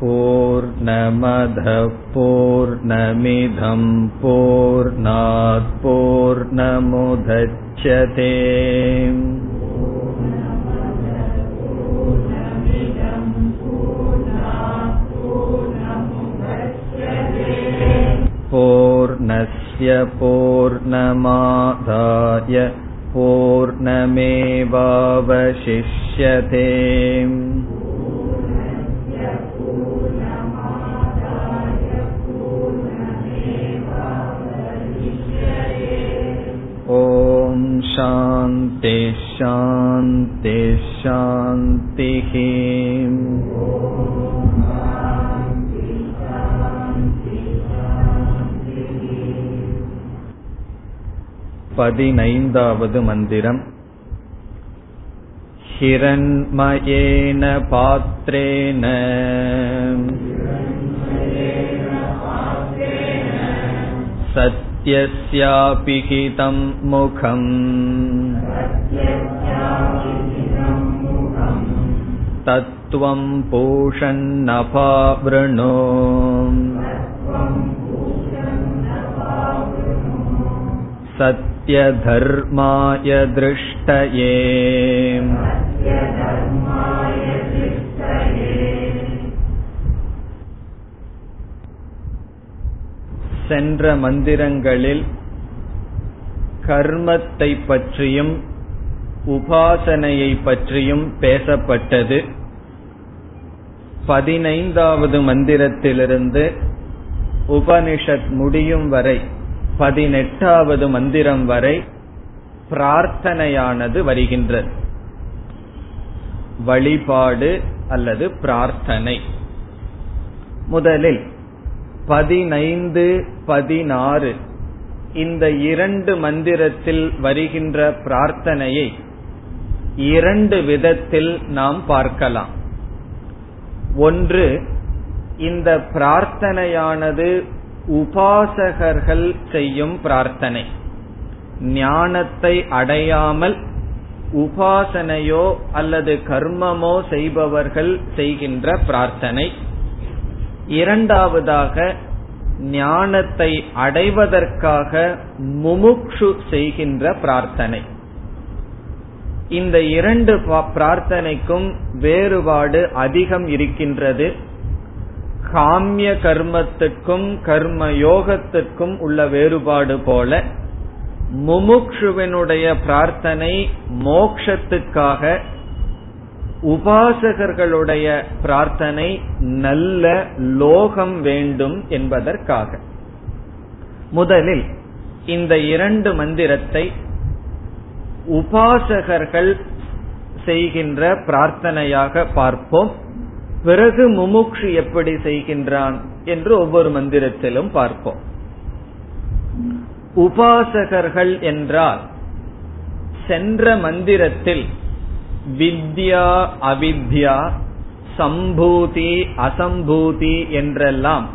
पूर्णमदः पूर्णमिदं पूर्णात् पूर्णमुदच्छते पूर्णस्य पूर्णमादाय पूर्णमेवावशिष्यते ॐ शान्ति शान्ति शान्तिः பதினைந்தாவது மந்திரம் हिरण्मयेन पात्रेण सत्यस्यापि हितं मुखम् तत्त्वं पूषन्नपावृणो सत्यधर्माय दृष्टये சென்ற மந்திரங்களில் கர்மத்தை பற்றியும் உபாசனையை பற்றியும் பேசப்பட்டது. பதினைந்தாவது மந்திரத்திலிருந்து உபனிஷத் முடியும் வரை பதினெட்டாவது மந்திரம் வரை பிரார்த்தனையானது வருகின்றது. வழிபாடு அல்லது பிரார்த்தனை. முதலில் பதினைந்து பதினாறு. இந்த இரண்டு மந்திரத்தில் வருகின்ற பிரார்த்தனையை இரண்டு விதத்தில் நாம் பார்க்கலாம். ஒன்று இந்த பிரார்த்தனையானது உபாசகர்கள் செய்யும் பிரார்த்தனை. ஞானத்தை அடையாமல் உபாசனையோ அல்லது கர்மமோ செய்பவர்கள் செய்கின்ற பிரார்த்தனை. இரண்டாவதாக ஞானத்தை அடைவதற்காக முமுக்ஷு செய்கின்ற பிரார்த்தனை. இந்த இரண்டு பிரார்த்தனைக்கும் வேறுபாடு அதிகம் இருக்கின்றது. காமிய கர்மத்துக்கும் கர்ம யோகத்துக்கும் உள்ள வேறுபாடு போல முமுக்ஷுவனுடைய பிரார்த்தனை மோக்ஷத்துக்காக உபாசகர்களுடைய பிரார்த்தனை நல்ல லோகம் வேண்டும் என்பதற்காக. முதலில் இந்த இரண்டு மந்திரத்தை உபாசகர்கள் செய்கின்ற பிரார்த்தனையாக பார்ப்போம். பிறகு முமுக்ஷு எப்படி செய்கின்றான் என்று ஒவ்வொரு மந்திரத்திலும் பார்ப்போம். உபாசகர்கள் என்றால் சென்ற மந்திரத்தில் வித்யா அவித்யா சம்பூதி அசம்பூதி என்றெல்லாம்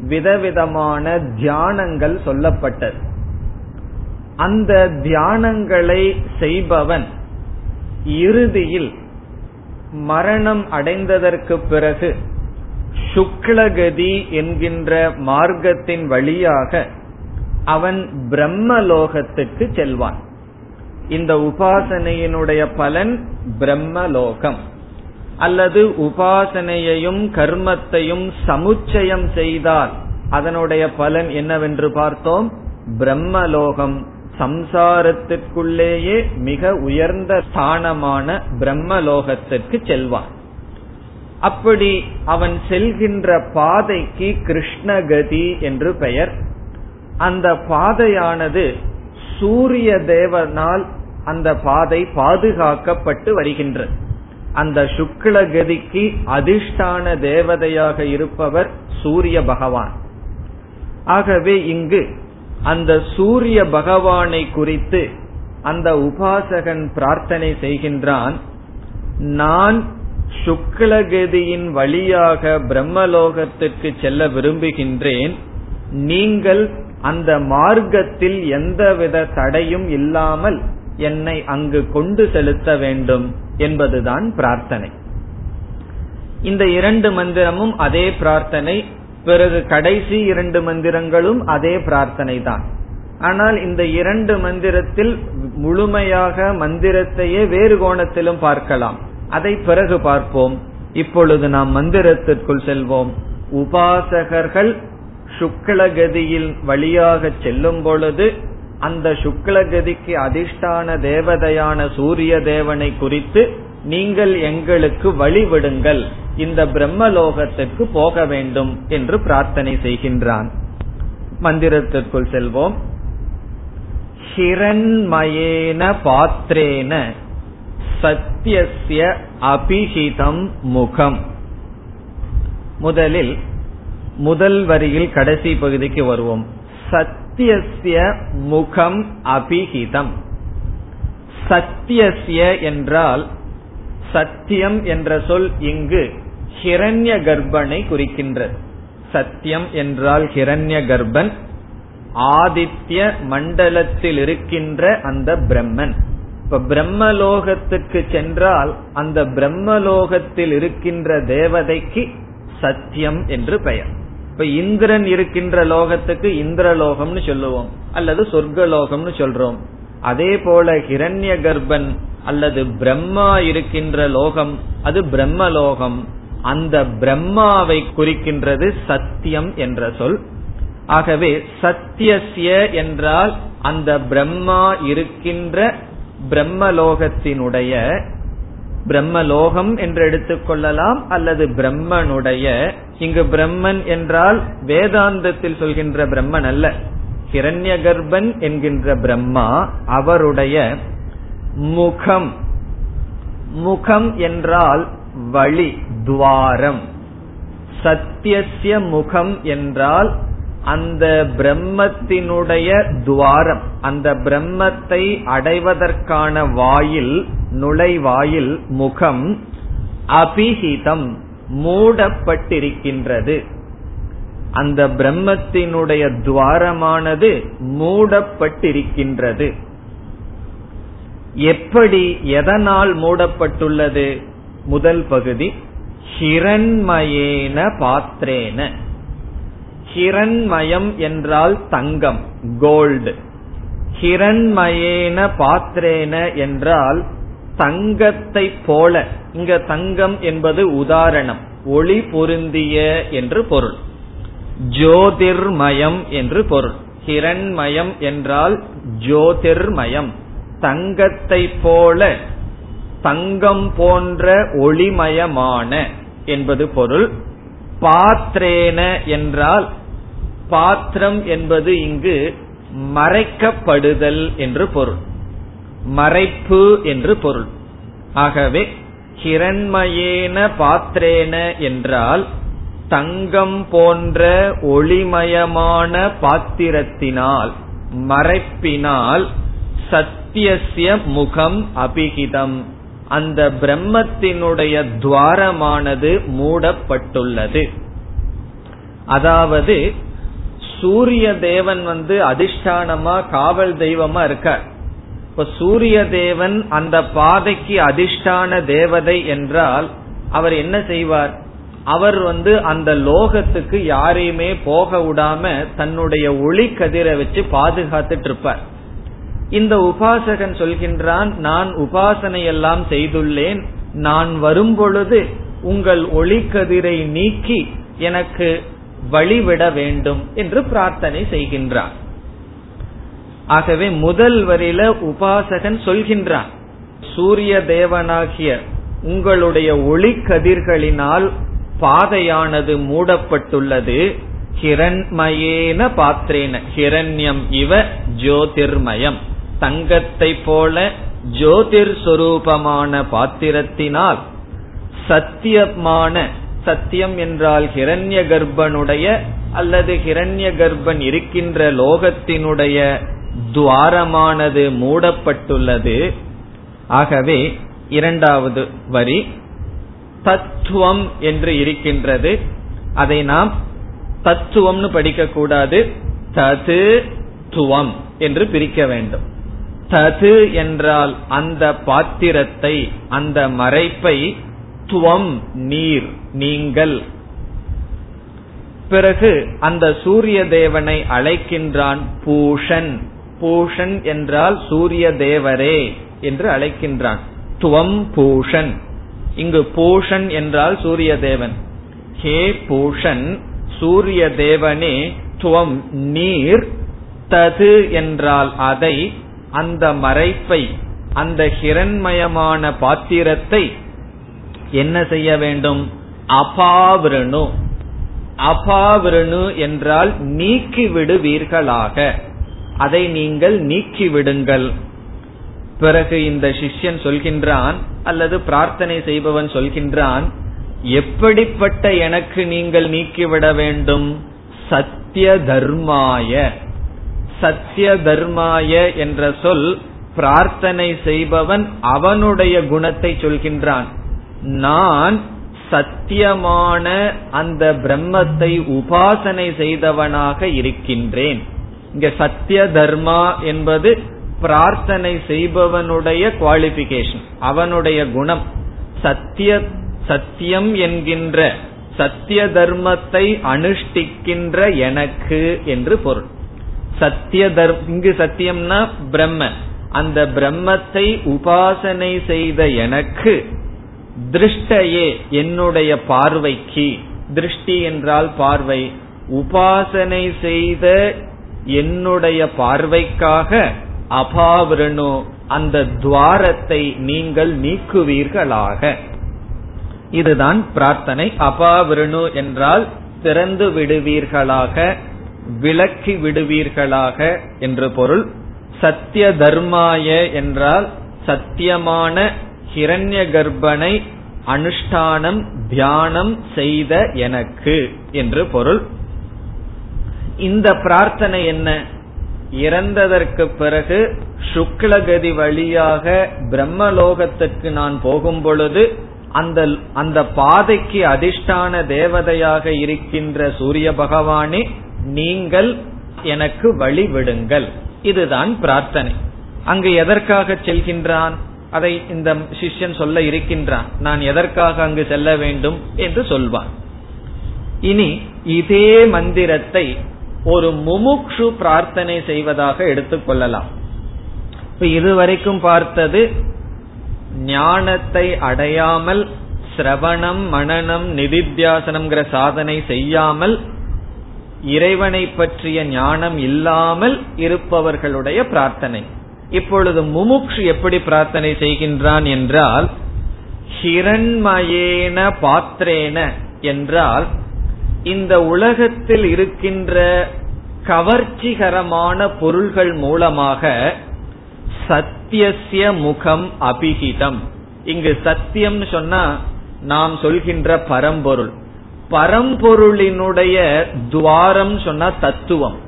விதவிதமான தியானங்கள் சொல்லப்பட்டது. அந்த தியானங்களை செய்பவன் இறுதியில் மரணம் அடைந்ததற்கு பிறகு சுக்லகதி என்கின்ற மார்க்கத்தின் வழியாக அவன் பிரம்மலோகத்துக்கு செல்வான். இந்த உபாசனையினுடைய பலன் பிரம்மலோகம். அல்லது உபாசனையையும் கர்மத்தையும் சமுச்சயம் செய்தால் அதனுடைய பலன் என்னவென்று பார்த்தோம்? பிரம்மலோகம். சம்சாரத்திற்குள்ளேயே மிக உயர்ந்த ஸ்தானமான பிரம்மலோகத்திற்கு செல்வான். அப்படி அவன் செல்கின்ற பாதைக்கு கிருஷ்ணகதி என்று பெயர். அந்த பாதையானது சூரிய தேவனால் அந்த பாதை பாதுகாக்கப்பட்டு வருகின்றது அந்த சுக்லகதிக்கு அதிர்ஷ்டான தேவதையாக இருப்பவர் சூரிய பகவான். ஆகவே இங்கு அந்த சூரிய பகவானை குறித்து அந்த உபாசகன் பிரார்த்தனை செய்கின்றான் நான் சுக்லகதியின் வழியாக பிரம்மலோகத்திற்கு செல்ல விரும்புகின்றேன் நீங்கள் அந்த மார்க்கத்தில் எந்தவித தடையும் இல்லாமல் என்னை அங்கு கொண்டு செலுத்த வேண்டும் என்பதுதான் பிரார்த்தனை. இந்த இரண்டு மந்திரமும் அதே பிரார்த்தனை பிறகு கடைசி இரண்டு மந்திரங்களும் அதே பிரார்த்தனை தான் ஆனால் இந்த இரண்டு மந்திரத்தில் முழுமையாக மந்திரத்தையே வேறு கோணத்திலும் பார்க்கலாம். அதை பிறகு பார்ப்போம். இப்பொழுது நாம் மந்திரத்திற்குள் செல்வோம். உபாசகர்கள் சுக்லகதியில் வழியாக செல்லும் பொழுது அந்த சுக்லகதிக்கு அதிஷ்டான தேவதையான சூரிய தேவனை குறித்து நீங்கள் எங்களுக்கு வழிவிடுங்கள் இந்த பிரம்மலோகத்துக்கு போக வேண்டும் என்று பிரார்த்தனை செய்கின்றான். மந்திரத்திற்குள் செல்வோம். ஹிரண்மயேன பாத்திரேன சத்தியசிய அபிஹிதம் முகம். முதலில் முதல் வரியில் கடைசி பகுதிக்கு வருவோம். சத்தியசிய முகம் அபிஹிதம். சத்தியசிய என்றால் சத்தியம் என்ற சொல் இங்கு ஹிரண்ய கர்ப்பனை குறிக்கின்றது. சத்தியம் என்றால் ஹிரண்ய கர்ப்பன் ஆதித்ய மண்டலத்தில் இருக்கின்ற அந்த பிரம்மன். இப்ப பிரம்மலோகத்துக்கு சென்றால் அந்த பிரம்மலோகத்தில் இருக்கின்ற தேவதைக்கு சத்தியம் என்று பெயர். இப்ப இந்திரன் இருக்கின்ற லோகத்துக்கு இந்திரலோகம்னு சொல்லுவோம் அல்லது சொர்க்கலோகம்னு சொல்றோம். அதே போல ஹிரண்ய கர்ப்பன் அல்லது பிரம்மா இருக்கின்ற லோகம் அது பிரம்மலோகம். அந்த பிரம்மாவை குறிக்கின்றது சத்தியம் என்ற சொல். ஆகவே சத்தியசிய என்றால் அந்த பிரம்மா இருக்கின்ற பிரம்மலோகத்தினுடைய பிரம்மலோகம் என்று எடுத்துக்கொள்ளலாம் அல்லது பிரம்மனுடைய இங்கு பிரம்மன் என்றால் வேதாந்தத்தில் சொல்கின்ற பிரம்மன் அல்ல. கிரண்ய கர்ப்பன் என்கின்ற பிரம்மா அவருடைய முகம். முகம் என்றால் வழி துவாரம். சத்தியசிய முகம் என்றால் அந்த பிரம்மத்தினுடைய துவாரம் அந்த பிரம்மத்தை அடைவதற்கான வாயில் நுழைவாயில் முகம் அபிஹிதம் மூடப்பட்டிருக்கின்றது. அந்த பிரம்மத்தினுடைய துவாரமானது மூடப்பட்டிருக்கின்றது. எப்படி எதனால் மூடப்பட்டுள்ளது? முதல் பகுதி ஹிரண்மயேன பாத்திரேன ஹிரண்மயம் என்றால் தங்கம் கோல்டு ஹிரண்மயேன பாத்திரேன என்றால் தங்கத்தை போல. இங்க தங்கம் என்பது உதாரணம் ஒளி பொருந்திய என்று பொருள். ஜோதிர்மயம் என்று பொருள். ஹிரண்மயம் என்றால் ஜோதிர்மயம் தங்கத்தை போல தங்கம் போன்ற ஒளிமயமான என்பது பொருள். பாத்திரேன என்றால் பாத்திரம் என்பது இங்கு மறைக்கப்படுதல் என்று பொருள். மறைப்பு என்று பொருள். ஆகவே ஹிரண்மயேன பாத்திரேன என்றால் தங்கம் போன்ற ஒளிமயமான பாத்திரத்தினால் மறைப்பினால் சத்தியசிய முகம் அபிகிதம். அந்த பிரம்மத்தினுடைய துவாரமானது மூடப்பட்டுள்ளது. அதாவது சூரிய தேவன் வந்து அதிஷ்டானமா காவல் தெய்வமா இருக்கார். இப்ப சூரிய தேவன் அந்த பாதைக்கு அதிஷ்டான தேவதை என்றால் அவர் என்ன செய்வார்? அவர் வந்து அந்த லோகத்துக்கு யாரையுமே போக விடாம தன்னுடைய ஒளி கதிரை வச்சு பாதுகாத்துட்டு இருப்பார். இந்த உபாசகன் சொல்கின்றான் நான் உபாசனை எல்லாம் செய்துள்ளேன். நான் வரும் பொழுது உங்கள் ஒளிக்கதிரை நீக்கி எனக்கு வழிவிட வேண்டும் என்று பிரார்த்தனை செய்கின்றான். ஆகவே முதல் வரியில உபாசகன் சொல்கின்றான் சூரிய தேவனாகிய உங்களுடைய ஒளி கதிர்களினால் பாதையானது மூடப்பட்டுள்ளது. ஹிரண்மயேன பாத்திரேன. ஹிரண்யம் இவ ஜோதிர்மயம். தங்கத்தை போல ஜோதிர் சொரூபமான பாத்திரத்தினால் சத்தியமான சத்தியம் என்றால் ஹிரண்ய கர்ப்பனுடைய அல்லது ஹிரண்ய கர்ப்பன் இருக்கின்ற லோகத்தினுடைய துவாரமானது மூடப்பட்டுள்ளது. ஆகவே இரண்டாவது வரி தத்துவம் என்று இருக்கின்றது. அதை நாம் தத்துவம்னு படிக்க கூடாது தது துவம் என்று பிரிக்க வேண்டும். தது என்றால் அந்த பாத்திரத்தை அந்த மறைப்பை துவம் நீர் நீங்கள். பிறகு அந்த சூரிய தேவனை அழைக்கின்றான் பூஷன். பூஷன் என்றால் சூரிய தேவரே என்று அழைக்கின்றான். துவம் பூஷன். இங்கு பூஷன் என்றால் சூரிய தேவன். ஹே பூஷன் சூரிய தேவனே துவம் நீர் தது என்றால் அதை அந்த மறைப்பை அந்த ஹிரண்மயமான பாத்திரத்தை என்ன செய்ய வேண்டும்? அபாவிரணு. அபாவிரணு என்றால் நீக்கிவிடுவீர்களாக. அதை நீங்கள் நீக்கிவிடுங்கள். பிறகு இந்த சிஷ்யன் சொல்கின்றான் அல்லது பிரார்த்தனை செய்பவன் சொல்கின்றான் எப்படிப்பட்ட எனக்கு நீங்கள் நீக்கிவிட வேண்டும்? சத்திய தர்மாய. சத்திய தர்மாய என்ற சொல் பிரார்த்தனை செய்பவன் அவனுடைய குணத்தை சொல்கின்றான். நான் சத்தியமான அந்த பிரம்மத்தை உபாசனை செய்தவனாக இருக்கின்றேன். இங்க சத்திய தர்மா என்பது பிரார்த்தனை செய்பவனுடைய குவாலிபிகேஷன் அவனுடைய குணம். சத்திய சத்தியம் என்கின்ற சத்திய தர்மத்தை அனுஷ்டிக்கின்ற எனக்கு என்று பொருள். சத்திய தர்ம இங்கு சத்தியம்னா பிரம்ம. அந்த பிரம்மத்தை உபாசனை செய்த எனக்கு திருஷ்டையே என்னுடைய பார்வைக்கு. திருஷ்டி என்றால் பார்வை. உபாசனை செய்த என்னுடைய பார்வைக்காக அபாவிரணு அந்த துவாரத்தை நீங்கள் நீக்குவீர்களாக. இதுதான் பிரார்த்தனை. அபாவிரணு என்றால் திறந்து விடுவீர்களாக விளக்கி விடுவீர்களாக என்று பொருள். சத்திய தர்மாய என்றால் சத்தியமான ஹிரண்ய கர்ப்பனை அனுஷ்டானம் தியானம் செய்த எனக்கு என்று பொருள். இந்த பிரார்த்தனை என்ன? இறந்ததற்கு பிறகு சுக்லகதி வழியாக பிரம்மலோகத்துக்கு நான் போகும் பொழுது அந்த அந்த பாதைக்கு அதிஷ்டான தேவதையாக இருக்கின்ற சூரிய பகவானே நீங்கள் எனக்கு வழி விடுங்கள் இதுதான் பிரார்த்தனை. அங்கு எதற்காக செல்கின்றான்? அதை இந்த சிஷ்யன் சொல்ல இருக்கின்றான். நான் எதற்காக அங்கு செல்ல வேண்டும் என்று சொல்வான். இனி இதே மந்திரத்தை ஒரு முமுக்ஷு பிரார்த்தனை செய்வதாக எடுத்துக்கொள்ளலாம் இப்ப இதுவரைக்கும் பார்த்தது ஞானத்தை அடையாமல் சிரவணம் மனநம் நிதித்தியாசனம்ங்கிற சாதனை செய்யாமல் இறைவனை பற்றிய ஞானம் இல்லாமல் இருப்பவர்களுடைய பிரார்த்தனை. இப்பொழுது முமுக்ஷு எப்படி பிரார்த்தனை செய்கின்றான் என்றால் ஹிரண்மயேன பாத்திரேன என்றால் இந்த உலகத்தில் இருக்கின்ற கவர்ச்சிகரமான பொருள்கள் மூலமாக சத்தியசிய முகம் அபிகிதம் இங்கு சத்தியம் சொன்னா நாம் சொல்கின்ற பரம்பொருள். பரம்பொருளினுடைய துவாரம் சொன்னா தத்துவம்.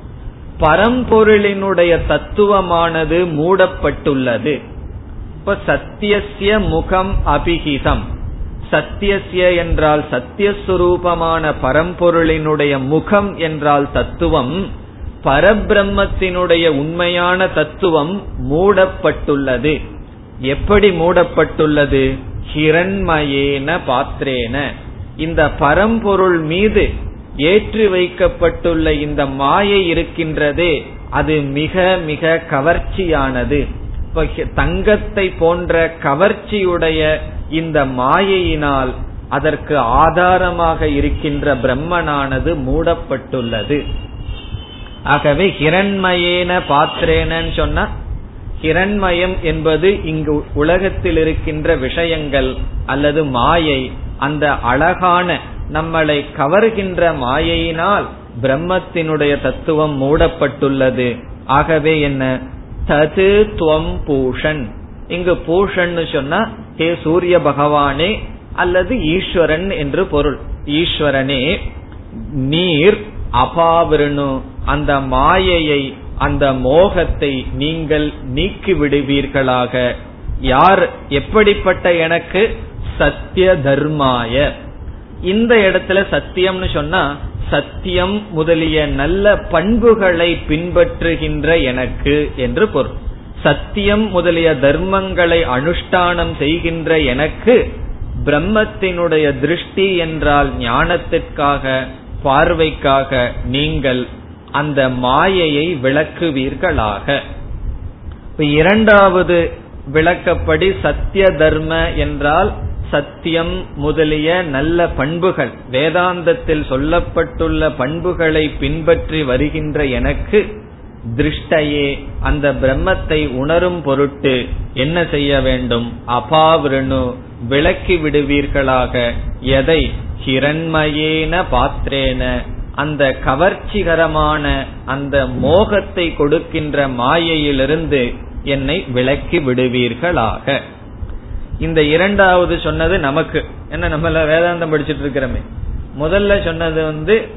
பரம்பொருளினுடைய தத்துவமானது மூடப்பட்டுள்ளது. இப்ப சத்தியசிய முகம் அபிஹிதம். சத்தியசிய என்றால் சத்தியஸ்வரூபமான பரம்பொருளினுடைய முகம் என்றால் தத்துவம். பரபிரம்மத்தினுடைய உண்மையான தத்துவம் மூடப்பட்டுள்ளது. எப்படி மூடப்பட்டுள்ளது? ஹிரண்மயேன பாத்திரேன இந்த பரம்பொருள் மீது ஏற்றி வைக்கப்பட்டுள்ள இந்த மாயை இருக்கின்றதே அது மிக மிக கவர்ச்சியானது. தங்கத்தை போன்ற கவர்ச்சியுடைய இந்த மாயையினால் அதற்கு ஆதாரமாக இருக்கின்ற பிரம்மனானது மூடப்பட்டுள்ளது. ஆகவே ஹிரண்மயேன பாத்திரேனன்னு சொன்னா ஹிரண்மயம் என்பது இங்கு உலகத்தில் இருக்கின்ற விஷயங்கள் அல்லது மாயை அந்த அழகான நம்மளை கவர்கின்ற மாயையினால் பிரம்மத்தினுடைய தத்துவம் மூடப்பட்டுள்ளது. ஆகவே என்ன? தது துவம் பூஷன். இங்கு பூஷன் சொன்னா ஹே சூரிய பகவானே அல்லது ஈஸ்வரன் என்று பொருள். ஈஸ்வரனே நீர் அபாவிரணு. அந்த மாயையை அந்த மோகத்தை நீங்கள் நீக்கி விடுவீர்களாக யார் எப்படிப்பட்ட எனக்கு? சத்திய தர்மாய இந்த இடத்துல சத்தியம்னு சொன்னா சத்தியம் முதலிய நல்ல பண்புகளை பின்பற்றுகின்ற எனக்கு என்று பொருள். சத்தியம் முதலிய தர்மங்களை அனுஷ்டானம் செய்கின்ற எனக்கு பிரம்மத்தினுடைய திருஷ்டி என்றால் ஞானத்திற்காக பார்வைக்காக நீங்கள் அந்த மாயையை விளக்குவீர்களாக. இரண்டாவது விளக்கப்படி சத்திய தர்ம என்றால் சத்தியம் முதலிய நல்ல பண்புகள் வேதாந்தத்தில் சொல்லப்பட்டுள்ள பண்புகளை பின்பற்றி வருகின்ற எனக்கு திருஷ்டையே. அந்த பிரம்மத்தை உணரும் பொருட்டு என்ன செய்ய வேண்டும்? அபாவிருணு விளக்கி விடுவீர்களாக. எதை? ஹிரண்மயேன பாத்திரேன. அந்த கவர்ச்சிகரமான அந்த மோகத்தை கொடுக்கின்ற மாயையிலிருந்து என்னை விளக்கி விடுவீர்களாக. இந்த இரண்டாவது சொன்னது நமக்கு. என்ன நம்மள வேதாந்தம் படிச்சுட்டு இருக்கிறோமே. முதல்ல சொன்னது வந்து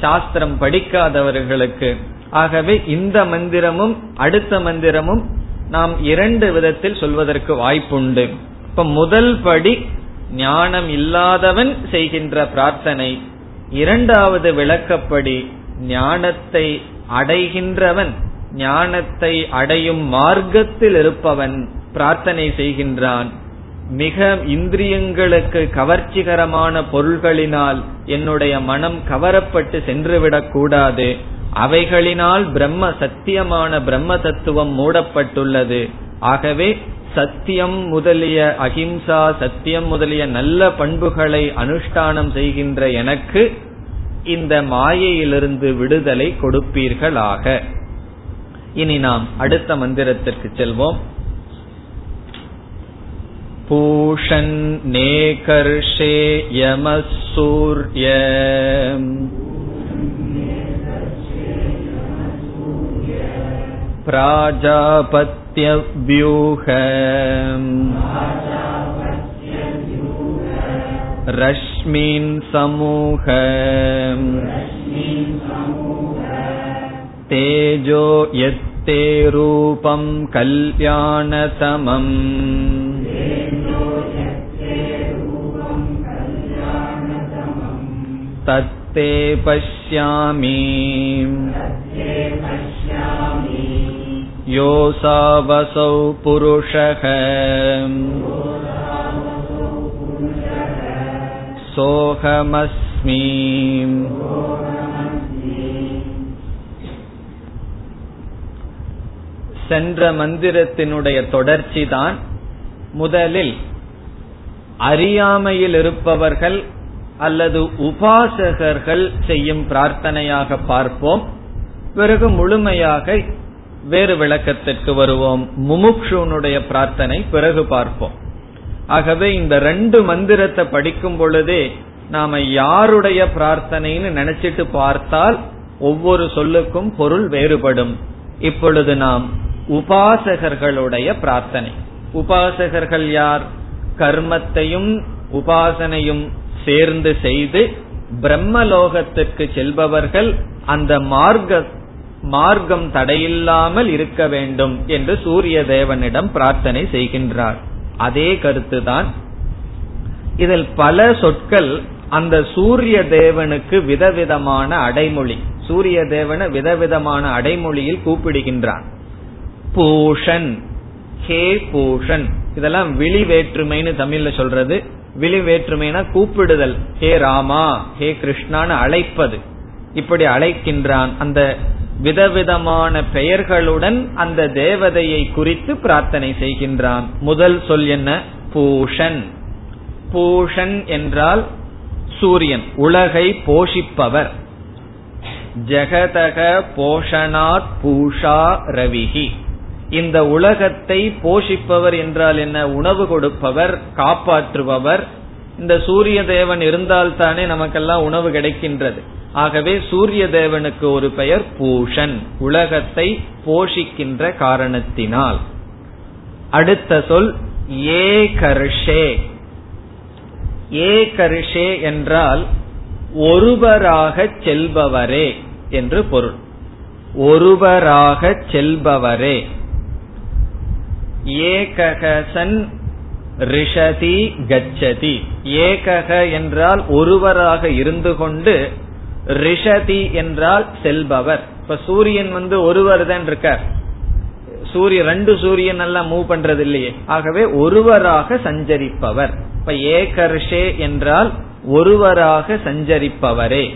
சாஸ்திரம் படிக்காதவர்களுக்கு. ஆகவே இந்த மந்திரமும் அடுத்த மந்திரமும் நாம் இரண்டு விதத்தில் சொல்வதற்கு வாய்ப்புண்டு. இப்ப முதல் படி ஞானம் இல்லாதவன் செய்கின்ற பிரார்த்தனை. இரண்டாவது விளக்கப்படி ஞானத்தை அடைகின்றவன் ஞானத்தை அடையும் மார்க்கத்தில் இருப்பவன் பிரார்த்தனை செய்கின்றான். மிக இந்திரியங்களுக்கு கவர்ச்சிகரமான பொருள்களினால் என்னுடைய மனம் கவரப்பட்டு சென்றுவிடக் கூடாது. அவைகளினால் பிரம்ம சத்தியமான பிரம்ம தத்துவம் மூடப்பட்டுள்ளது. ஆகவே சத்தியம் முதலிய அகிம்சா சத்தியம் முதலிய நல்ல பண்புகளை அனுஷ்டானம் செய்கின்ற எனக்கு இந்த மாயையிலிருந்து விடுதலை கொடுப்பீர்களாக. இனி நாம் அடுத்த மந்திரத்திற்கு செல்வோம். पूषन्नेकर्षे यमः सूर्य प्राजापत्यव्यूह रश्मीन् समूह तेजो यत्ते रूपम् कल्याणतमम् तत्ते पश्यामि योऽसावसौ पुरुषः सोऽहमस्मि சென்ற மந்திரத்தினுடைய தொடர்ச்சிதான் முதலில் அறியாமையில் இருப்பவர்கள் அல்லது உபாசகர்கள் செய்யும் பிரார்த்தனையாக பார்ப்போம். பிறகு முழுமையாக வேறு விளக்கத்திற்கு வருவோம். முமுக்ஷுனுடைய பிரார்த்தனை பிறகு பார்ப்போம். ஆகவே இந்த ரெண்டு மந்திரத்தை படிக்கும் பொழுதே நாம யாருடைய பிரார்த்தனைன்னு நினைச்சிட்டு பார்த்தால் ஒவ்வொரு சொல்லுக்கும் பொருள் வேறுபடும். இப்பொழுது நாம் உபாசகர்களுடைய பிரார்த்தனை. உபாசகர்கள் யார்? கர்மத்தையும் உபாசனையும் சேர்ந்து செய்து பிரம்மலோகத்திற்கு செல்பவர்கள் அந்த மார்க்க மார்க்கம் தடையில்லாமல் இருக்க வேண்டும் என்று சூரிய தேவனிடம் பிரார்த்தனை செய்கின்றார். அதே கருத்துதான். இதில் பல சொற்கள் அந்த சூரிய தேவனுக்கு விதவிதமான அடைமொழி சூரிய தேவனை விதவிதமான அடைமொழியில் கூப்பிடுகின்றான். பூஷன் ஹே பூஷன் இதெல்லாம் விழி வேற்றுமைன்னு தமிழ்ல சொல்றது. விழி வேற்றுமைனா கூப்பிடுதல். ஹே ராமா ஹே கிருஷ்ணான்னு அழைப்பது. இப்படி அழைக்கின்றான். அந்த விதவிதமான பெயர்களுடன் அந்த தேவதையை குறித்து பிரார்த்தனை செய்கின்றான். முதல் சொல் என்ன? பூஷன். பூஷன் என்றால் சூரியன் உலகை போஷிப்பவர். ஜெகதக போஷனாத் பூஷா ரவிகி இந்த உலகத்தை போஷிப்பவர் என்றால் என்ன? உணவு கொடுப்பவர் காப்பாற்றுபவர். இந்த சூரிய தேவன் இருந்தால்தானே நமக்கெல்லாம் உணவு கிடைக்கின்றது. ஆகவே சூரிய தேவனுக்கு ஒரு பெயர் பூஷன். உலகத்தை போஷிக்கின்ற காரணத்தினால். அடுத்த சொல் ஏ கர்ஷே என்றால் ஒருவராக செல்பவரே என்று பொருள். ஒருவராக செல்பவரே. ஏககசன் ரிஷதி கச்சதி. ஏகக என்றால் ஒருவராக இருந்து கொண்டு ரிஷதி என்றால் செல்பவர். இப்ப சூரியன் வந்து ஒருவர் தான் இருக்கார். சூரிய ரெண்டு சூரியன் எல்லாம் மூவ் பண்றது இல்லையே ஆகவே ஒருவராக சஞ்சரிப்பவர். இப்ப ஏகர்ஷே என்றால் ஒருவராக சஞ்சரிப்பவரே.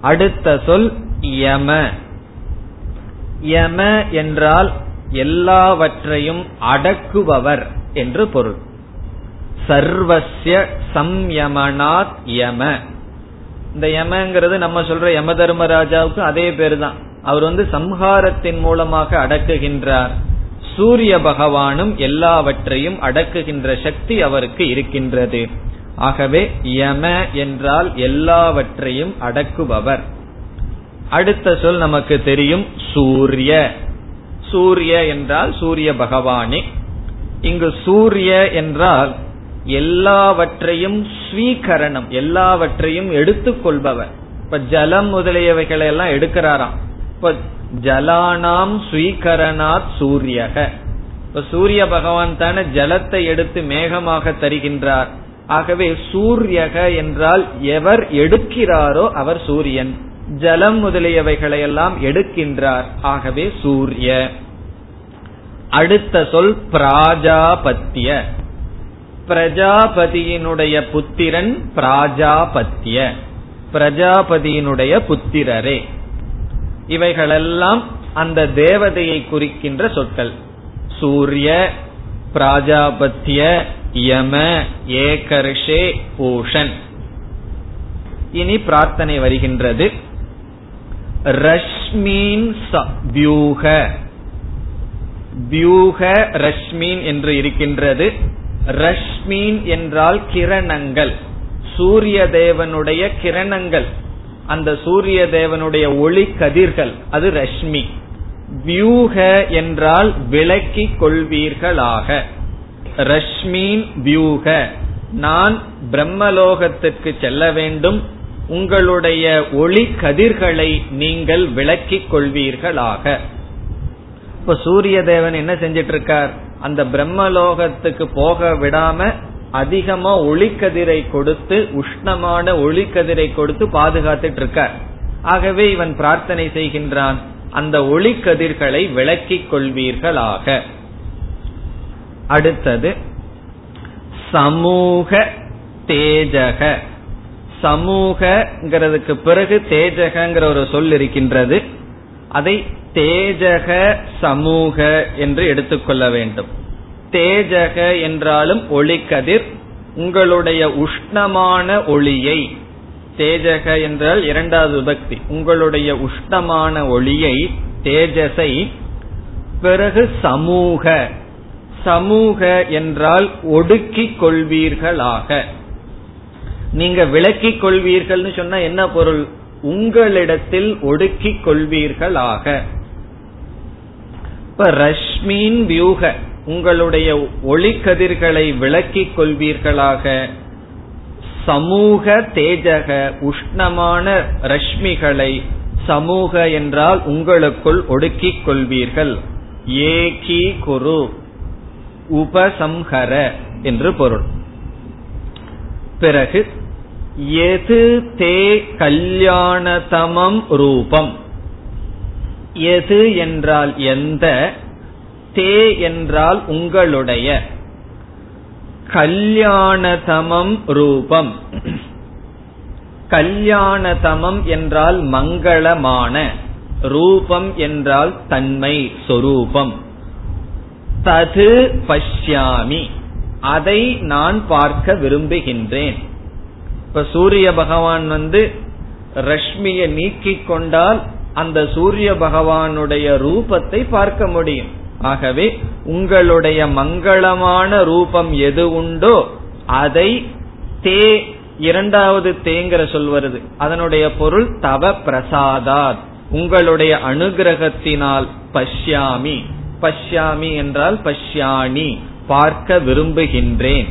அடுத்த சொல் யம. யம என்றால் எல்லாவற்றையும் அடக்குபவர் என்று பொருள். சர்வசிய சம்யமனாத் யம. இந்த யமங்கிறது நம்ம சொல்ற யம தர்மராஜாவுக்கு அதே பேர் தான் அவர் வந்து சம்ஹாரத்தின் மூலமாக அடக்குகின்றார். சூரிய பகவானும் எல்லாவற்றையும் அடக்குகின்ற சக்தி அவருக்கு இருக்கின்றது. ஆகவே யம என்றால் எல்லாவற்றையும் அடக்குபவர். அடுத்த சொல் நமக்கு தெரியும் சூரிய. சூரிய என்றால் சூரிய பகவானே. இங்கு சூரிய என்றால் எல்லாவற்றையும் ஸ்வீகரணம் எல்லாவற்றையும் எடுத்துக்கொள்பவர். இப்ப ஜலம் முதலியவைகளை எல்லாம் எடுக்கிறாராம். இப்ப ஜலானாம் ஸ்வீகரணாத் சூரியக. இப்ப சூரிய பகவான் தானே ஜலத்தை எடுத்து மேகமாக தருகின்றார். ஆகவே சூரியக என்றால் எவர் எடுக்கிறாரோ அவர் சூரியன். ஜலம் முதலியவைகளை எல்லாம் எடுக்கின்றார். ஆகவே சூரிய. அடுத்த சொல் பிராஜாபத்திய. பிரஜாபதியினுடைய புத்திரன் பிராஜாபத்திய. பிரஜாபதியினுடைய புத்திரரே. இவைகளெல்லாம் அந்த தேவதையை குறிக்கின்ற சொற்கள். சூரிய பிராஜாபத்திய யம ஏகர்ஷே பூஷன். இனி பிரார்த்தனை வருகின்றது. ரஷ்மீன் வியூக. வியூக ரஷ்மீன் என்று இருக்கின்றது. ரஷ்மீன் என்றால் கிரணங்கள். சூரிய தேவனுடைய கிரணங்கள். அந்த சூரிய தேவனுடைய ஒளி கதிர்கள். அது ரஷ்மி. வியூக என்றால் விளக்கி கொள்வீர்களாக. ரஷ்மீன் வியூக. நான் பிரம்மலோகத்திற்கு செல்ல வேண்டும். உங்களுடைய ஒளி கதிர்களை நீங்கள் விளக்கிக் கொள்வீர்களாக. இப்ப சூரிய தேவன் என்ன செஞ்சிட்டு இருக்கார் அந்த பிரம்மலோகத்துக்கு போக விடாம அதிகமா ஒளிக்கதிரை கொடுத்து உஷ்ணமான ஒளிக்கதிரை கொடுத்து பாதுகாத்துட்டு இருக்கார் ஆகவே இவன் பிரார்த்தனை செய்கின்றான் அந்த ஒளிக்கதிர்களை விளக்கிக் கொள்வீர்களாக. அடுத்தது சமூக தேஜக. சமூகங்கிறதுக்கு பிறகு தேஜகங்கிற ஒரு சொல் இருக்கின்றது. அதை தேஜக சமூக என்று எடுத்துக்கொள்ள வேண்டும். தேஜக என்றாலும் ஒளிக்கதிர் உங்களுடைய உஷ்ணமான ஒளியை தேஜக என்றால் இரண்டாவது விபக்தி உங்களுடைய உஷ்ணமான ஒளியை தேஜஸை பிறகு சமூக. சமூக என்றால் ஒடுக்கிக் கொள்வீர்களாக. நீங்க விளக்கிக் கொள்வீர்கள்னு சொன்னா என்ன பொருள்? உங்களிடத்தில் ஒடுக்கிக் கொள்வீர்களாக. இப்ப ரஷ்மின் வியூக உங்களுடைய ஒளிக்கதிர்களை விளக்கிக் கொள்வீர்களாக. சமூக தேஜக உஷ்ணமான ரஷ்மிகளை சமூக என்றால் உங்களுக்குள் ஒடுக்கிக் கொள்வீர்கள். ஏகி குரு உபசம்ஹர என்று பொருள். பிறகு எது தே கல்யாணதமம் ரூபம்? எது என்றால் எந்த? தே என்றால் உங்களுடைய. கல்யாணதமம் ரூபம். கல்யாணதமம் என்றால் மங்களமான. ரூபம் என்றால் தன்மை சொரூபம். தது பஷ்யாமி. அதை நான் பார்க்க விரும்புகின்றேன். இப்ப சூரிய பகவான் வந்து ரஷ்மியை நீக்கிக் கொண்டால் அந்த சூரிய பகவானுடைய ரூபத்தை பார்க்க முடியும். ஆகவே உங்களுடைய மங்களமான ரூபம் எது உண்டோ அதை தே இரண்டாவது தேங்கிற சொல் வருது. அதனுடைய பொருள் தவ பிரசாதாத். உங்களுடைய அனுகிரகத்தினால் பஷ்யாமி. பஷ்யாமி என்றால் பஷ்யாணி. பார்க்க விரும்புகின்றேன்.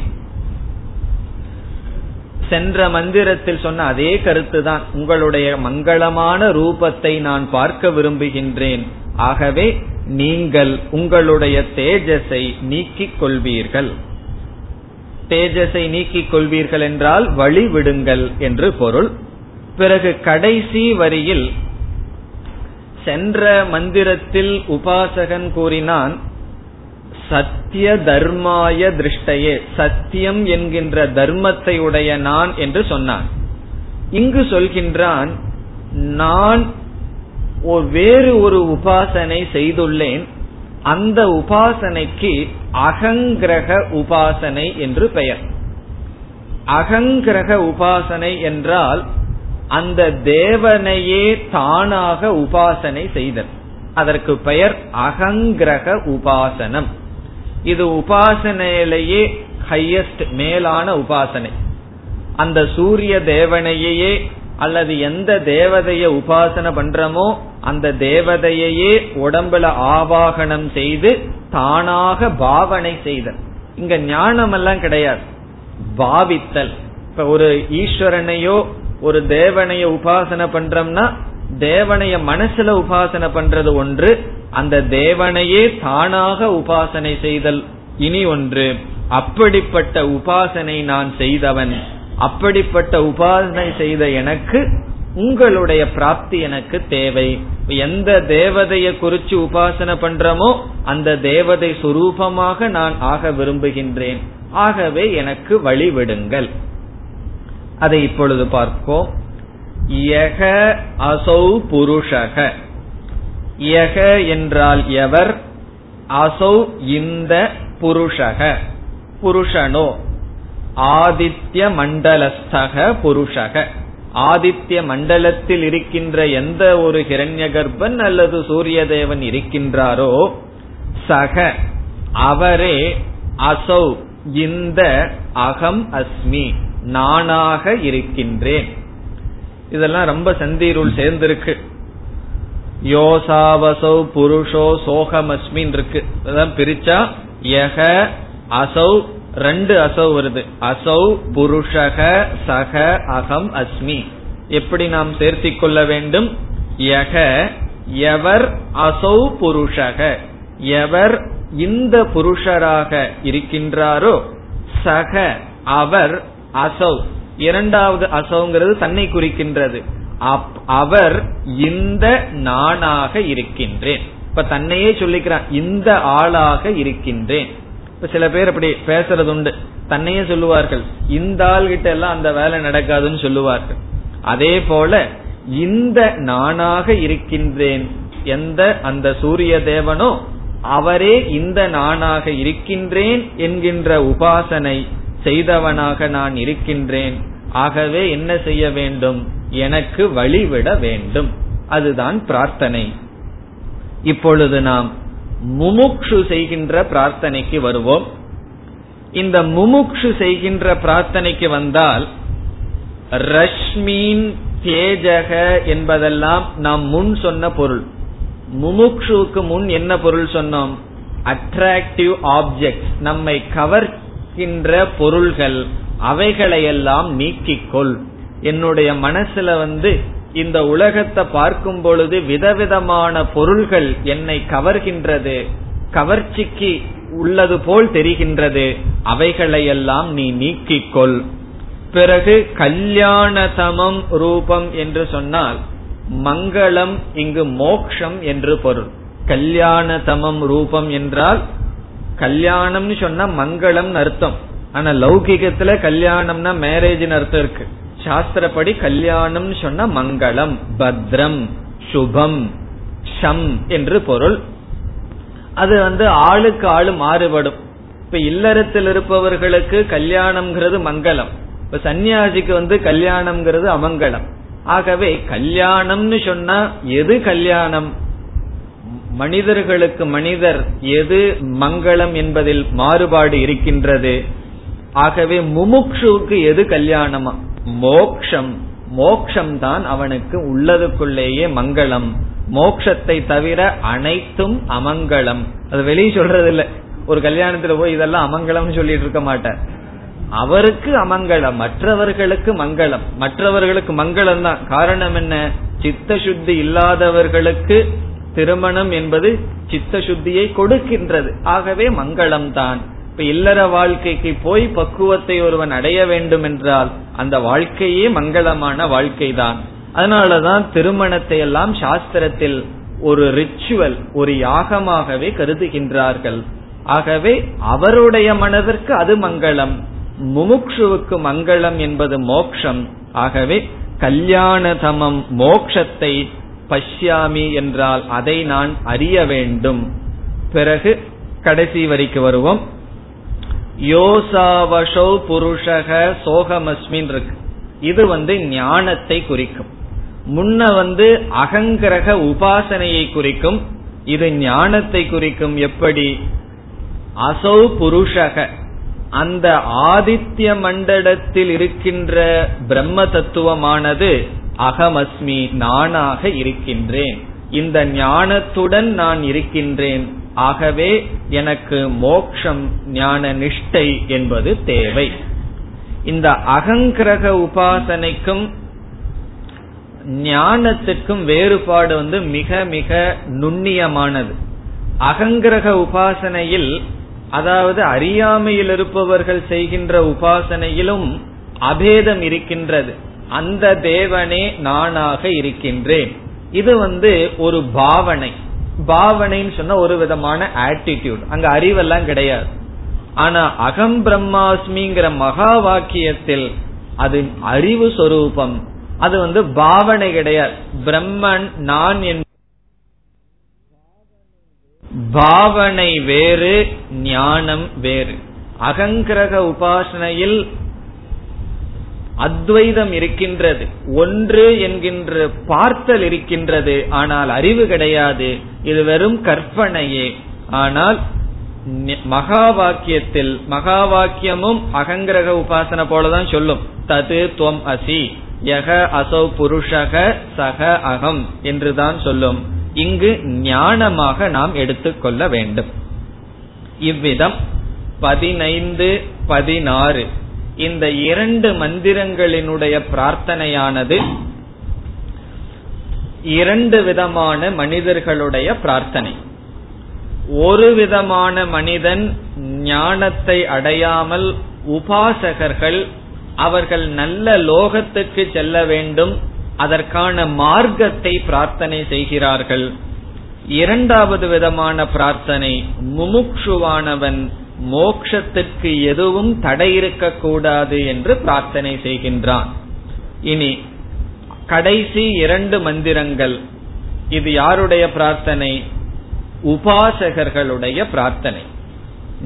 சென்ற மந்திரத்தில் சொன்ன அதே கருத்துதான். உங்களுடைய மங்களமான ரூபத்தை நான் பார்க்க விரும்புகின்றேன். ஆகவே நீங்கள் உங்களுடைய தேஜஸை நீக்கிக் கொள்வீர்கள். தேஜஸை நீக்கிக் கொள்வீர்கள் என்றால் வழிவிடுங்கள் என்று பொருள். பிறகு கடைசி வரியில் சென்ற மந்திரத்தில் உபாசகன் கூறினான் சத்திய தர்மாய திருஷ்டையே. சத்தியம் என்கின்ற தர்மத்தை உடைய நான் என்று சொன்னான். இங்கு சொல்கின்றான் நான் வேறு ஒரு உபாசனை செய்துள்ளேன். அந்த உபாசனைக்கு அகங்கிரக உபாசனை என்று பெயர். அகங்கிரக உபாசனை என்றால் அந்த தேவனையே தானாக உபாசனை செய்தல். அதற்கு பெயர் அகங்கிரக உபாசனம். இது உபாசனையிலேயே ஹையஸ்ட் மேலான உபாசனை. அந்த சூரிய தேவனையே அல்லது எந்த தேவதைய உபாசனை பண்றமோ அந்த தேவதையே உடம்புல ஆவாகனம் செய்து தானாக பாவனை செய்தல். இங்க ஞானம் எல்லாம் கிடையாது. பாவித்தல். இப்ப ஒரு ஈஸ்வரனையோ ஒரு தேவனைய உபாசனை பண்றோம்னா தேவனைய மனசுல உபாசனை பண்றது ஒன்று அந்த தேவனையே தானாக உபாசனை செய்தல். இனி ஒன்று அப்படிப்பட்ட உபாசனை நான் செய்தவன் அப்படிப்பட்ட உபாசனை செய்த எனக்கு உங்களுடைய பிராப்தி எனக்கு தேவை. எந்த தேவதைய குறிச்சு உபாசனை பண்றமோ அந்த தேவதை சுரூபமாக நான் ஆக விரும்புகின்றேன். ஆகவே எனக்கு வழிவிடுங்கள் அதை இப்பொழுது பார்ப்போம். யக அசௌ புருஷக. யக என்றால் எவர்? அசௌ இந்த புருஷக. புருஷனோ. ஆதித்ய மண்டலஸ்தக புருஷக. ஆதித்ய மண்டலத்தில் இருக்கின்ற எந்த ஒரு ஹிரண்ய கர்ப்பன் அல்லது சூரிய தேவன் இருக்கின்றாரோ சக. அவரே அசௌ இந்த அகம் அஸ்மி. நானாக இருக்கின்றேன். இதெல்லாம் ரொம்ப சந்தீருள் சேர்ந்திருக்கு. யோசாவசௌ புருஷோ சோகமஸ்மின் இருக்கு. அதான் பிரிச்சா யக அசௌ ரெண்டு அசௌ வருது. அசௌ புருஷக சக அகம் அஸ்மி. எப்படி நாம் சேர்த்தி கொள்ள வேண்டும்? யக எவர் அசௌ புருஷக. எவர் இந்த புருஷராக இருக்கின்றாரோ சக அவர் அசௌ. இரண்டாவது அசௌங்கிறது தன்னை குறிக்கின்றது. அவர் இந்த நானாக இருக்கின்றேன். இப்ப தன்னையே சொல்லிக்கிறான் இந்த ஆளாக இருக்கின்றேன். இப்ப சில பேர் அப்படி பேசுறது உண்டு தன்னையே சொல்லுவார்கள் இந்த ஆள் கிட்ட எல்லாம் அந்த வேலை நடக்காதுன்னு சொல்லுவார்கள். அதே போல இந்த நானாக இருக்கின்றேன் எந்த அந்த சூரிய தேவனோ அவரே இந்த நானாக இருக்கின்றேன் என்கின்ற உபாசனை செய்தவனாக நான் இருக்கின்றேன். ஆகவே என்ன செய்ய வேண்டும்? எனக்கு வழிவிட வேண்டும். அதுதான் பிரார்த்தனை. இப்பொழுது நாம் முமுக்ஷு செய்கின்ற பிரார்த்தனைக்கு வருவோம். இந்த முமுக்ஷு செய்கின்ற பிரார்த்தனைக்கு வந்தால் ரஷ்மீன் தேஜக என்பதெல்லாம் நாம் முன் சொன்ன பொருள். முமுக்ஷுக்கு முன் என்ன பொருள் சொன்னோம்? அட்ராக்டிவ் ஆப்ஜெக்ட் நம்மை கவர்கின்ற பொருள்கள் அவைகளையெல்லாம் நீக்கிக்கொள். என்னுடைய மனசுல வந்து இந்த உலகத்தை பார்க்கும் பொழுது விதவிதமான பொருள்கள் என்னை கவர்கின்றது கவர்ச்சிக்கு உள்ளது போல் தெரிகின்றது. அவைகளையெல்லாம் நீ நீக்கிக்கொள். பிறகு கல்யாணதமம் ரூபம் என்று சொன்னால் மங்களம் இங்கு மோக்ஷம் என்று பொருள். கல்யாணதமம் ரூபம் என்றால் கல்யாணம்னு சொன்னா மங்களம் அர்த்தம். ஆனா லௌகிகத்துல கல்யாணம்னா மேரேஜ் அர்த்தம் இருக்கு. சாஸ்திரப்படி கல்யாணம் சொன்ன மங்களம் பத்ரம் சுபம் ஷம் என்று பொருள். அது வந்து ஆளுக்கு ஆளு மாறுபடும். இப்ப இல்லறத்தில் இருப்பவர்களுக்கு கல்யாணம்ங்கிறது மங்களம். இப்ப சன்னியாசிக்கு வந்து கல்யாணம்ங்கிறது அமங்கலம். ஆகவே கல்யாணம்னு சொன்னா எது கல்யாணம்? மனிதர்களுக்கு மனிதர் எது மங்களம் என்பதில் மாறுபாடு இருக்கின்றது? ஆகவே முமுக்ஷுவுக்கு எது கல்யாணமா? மோக்ஷம் மோக்ஷம் தான் அவனுக்கு உள்ளதுக்குள்ளேயே மங்களம். மோக்ஷத்தை தவிர அனைத்தும் அமங்கலம். அது வெளியே சொல்றது இல்ல ஒரு கல்யாணத்துல போய் இதெல்லாம் அமங்கலம் சொல்லிட்டு இருக்க மாட்டார். அவருக்கு அமங்கலம் மற்றவர்களுக்கு மங்களம். மற்றவர்களுக்கு மங்களம் தான். காரணம் என்ன? சித்த சுத்தி இல்லாதவர்களுக்கு திருமணம் என்பது சித்த சுத்தியை கொடுக்கின்றது. ஆகவே மங்களம் தான். இப்ப இல்லற வாழ்க்கைக்கு போய் பக்குவத்தை ஒருவன் அடைய வேண்டும் என்றால் அந்த வாழ்க்கையே மங்களமான வாழ்க்கை தான் அதனாலதான் திருமணத்தை எல்லாம் சாஸ்திரத்தில் ஒரு ரிச்சுவல் ஒரு யாகமாகவே கருதுகின்றார்கள். ஆகவே அவருடைய மனதிற்கு அது மங்களம் முமுக்ஷுவுக்கு மங்களம் என்பது மோக்ஷம். ஆகவே கல்யாணதமம் மோக்ஷத்தை பஷ்யாமி என்றால் அதை நான் அறிய வேண்டும். பிறகு கடைசி வரிக்கு வருவோம். யோசாவசோ புருஷக சோகமஸ்மின் இருக்கு. இது வந்து ஞானத்தை குறிக்கும். முன்ன வந்து அகங்கிரக உபாசனையை குறிக்கும். இது ஞானத்தை குறிக்கும் எப்படி? அசௌ புருஷக. அந்த ஆதித்ய மண்டலத்தில் இருக்கின்ற பிரம்ம தத்துவமானது அகமஸ்மி நானாக இருக்கின்றேன். இந்த ஞானத்துடன் நான் இருக்கின்றேன். ஆகவே எனக்கு மோக்ஷம் ஞான நிஷ்டை என்பது தேவை. இந்த அகங்கிரக உபாசனைக்கும் ஞானத்துக்கும் வேறுபாடு வந்து மிக மிக நுண்ணியமானது. அகங்கிரக உபாசனையில் அதாவது அறியாமையில் இருப்பவர்கள் செய்கின்ற உபாசனையிலும் அபேதம் இருக்கின்றது. அந்த தேவனே நானாக இருக்கின்றேன். இது வந்து ஒரு பாவனை. பாவனைன்னு சொன்ன ஒரு விதமான ஆட்டிடியூட் அங்க அறிவெல்லாம் கிடையாது. ஆனா அகம் பிரம்மாஸ்மிங்கிற மகா வாக்கியத்தில் அது அறிவு சொரூபம். அது வந்து பாவனை கிடையாது. பிரம்மன் நான் என் பாவனை வேறு ஞானம் வேறு. அகங்கிரக உபாசனையில் அத்வைதம் இருக்கின்றது. ஒன்று என்கின்ற பார்த்தல் இருக்கின்றது. ஆனால் அறிவு கிடையாது. இது வெறும் கற்பனையே. ஆனால் மகா வாக்கியத்தில் மகா வாக்கியமும் அகங்கிரக உபாசனை போலதான் சொல்லும். தது துவம் அசி யக அசௌ புருஷக சக அகம் என்றுதான் சொல்லும். இங்கு ஞானமாக நாம் எடுத்துக்கொள்ள வேண்டும். இவ்விதம் பதினைந்து பதினாறு. இந்த இரண்டு மந்திரங்களினுடைய பிரார்த்தனையானது இரண்டு விதமான மனிதர்களுடைய பிரார்த்தனை. ஒரு விதமான மனிதன் ஞானத்தை அடையாமல் உபாசகர்கள் அவர்கள் நல்ல லோகத்துக்கு செல்ல வேண்டும் அதற்கான மார்க்கத்தை பிரார்த்தனை செய்கிறார்கள். இரண்டாவது விதமான பிரார்த்தனை முமுக்ஷுவானவன் மோக்ஷத்திற்கு எதுவும் தடை இருக்கக்கூடாது என்று பிரார்த்தனை செய்கின்றான். இனி கடைசி இரண்டு மந்திரங்கள். இது யாருடைய பிரார்த்தனை? உபாசகர்களுடைய பிரார்த்தனை.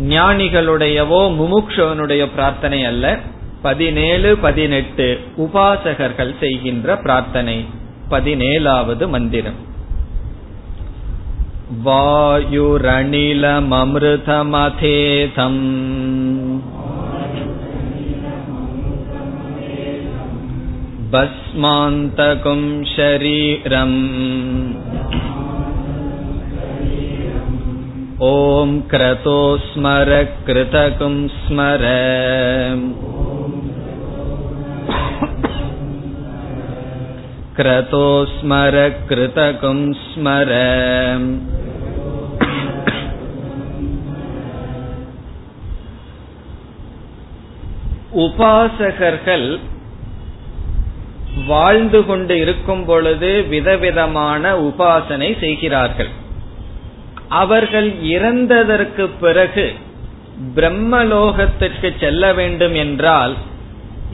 ஞானிகளுடையவோ முமுக்ஷவனுடைய பிரார்த்தனை அல்ல. பதினேழு பதினெட்டு உபாசகர்கள் செய்கின்ற பிரார்த்தனை. பதினேழாவது மந்திரம். वायुरनिलममृतमथेथम् भस्मान्तकुं शरीरम् ॐ क्रतो स्मर कृतकुं स्मर क्रतो स्मर कृतकुं स्मर உபாசகர்கள் வாழ்ந்து கொண்டு இருக்கும் பொழுது விதவிதமான உபாசனை செய்கிறார்கள். அவர்கள் இறந்ததற்கு பிறகு பிரம்மலோகத்திற்கு செல்ல வேண்டும் என்றால்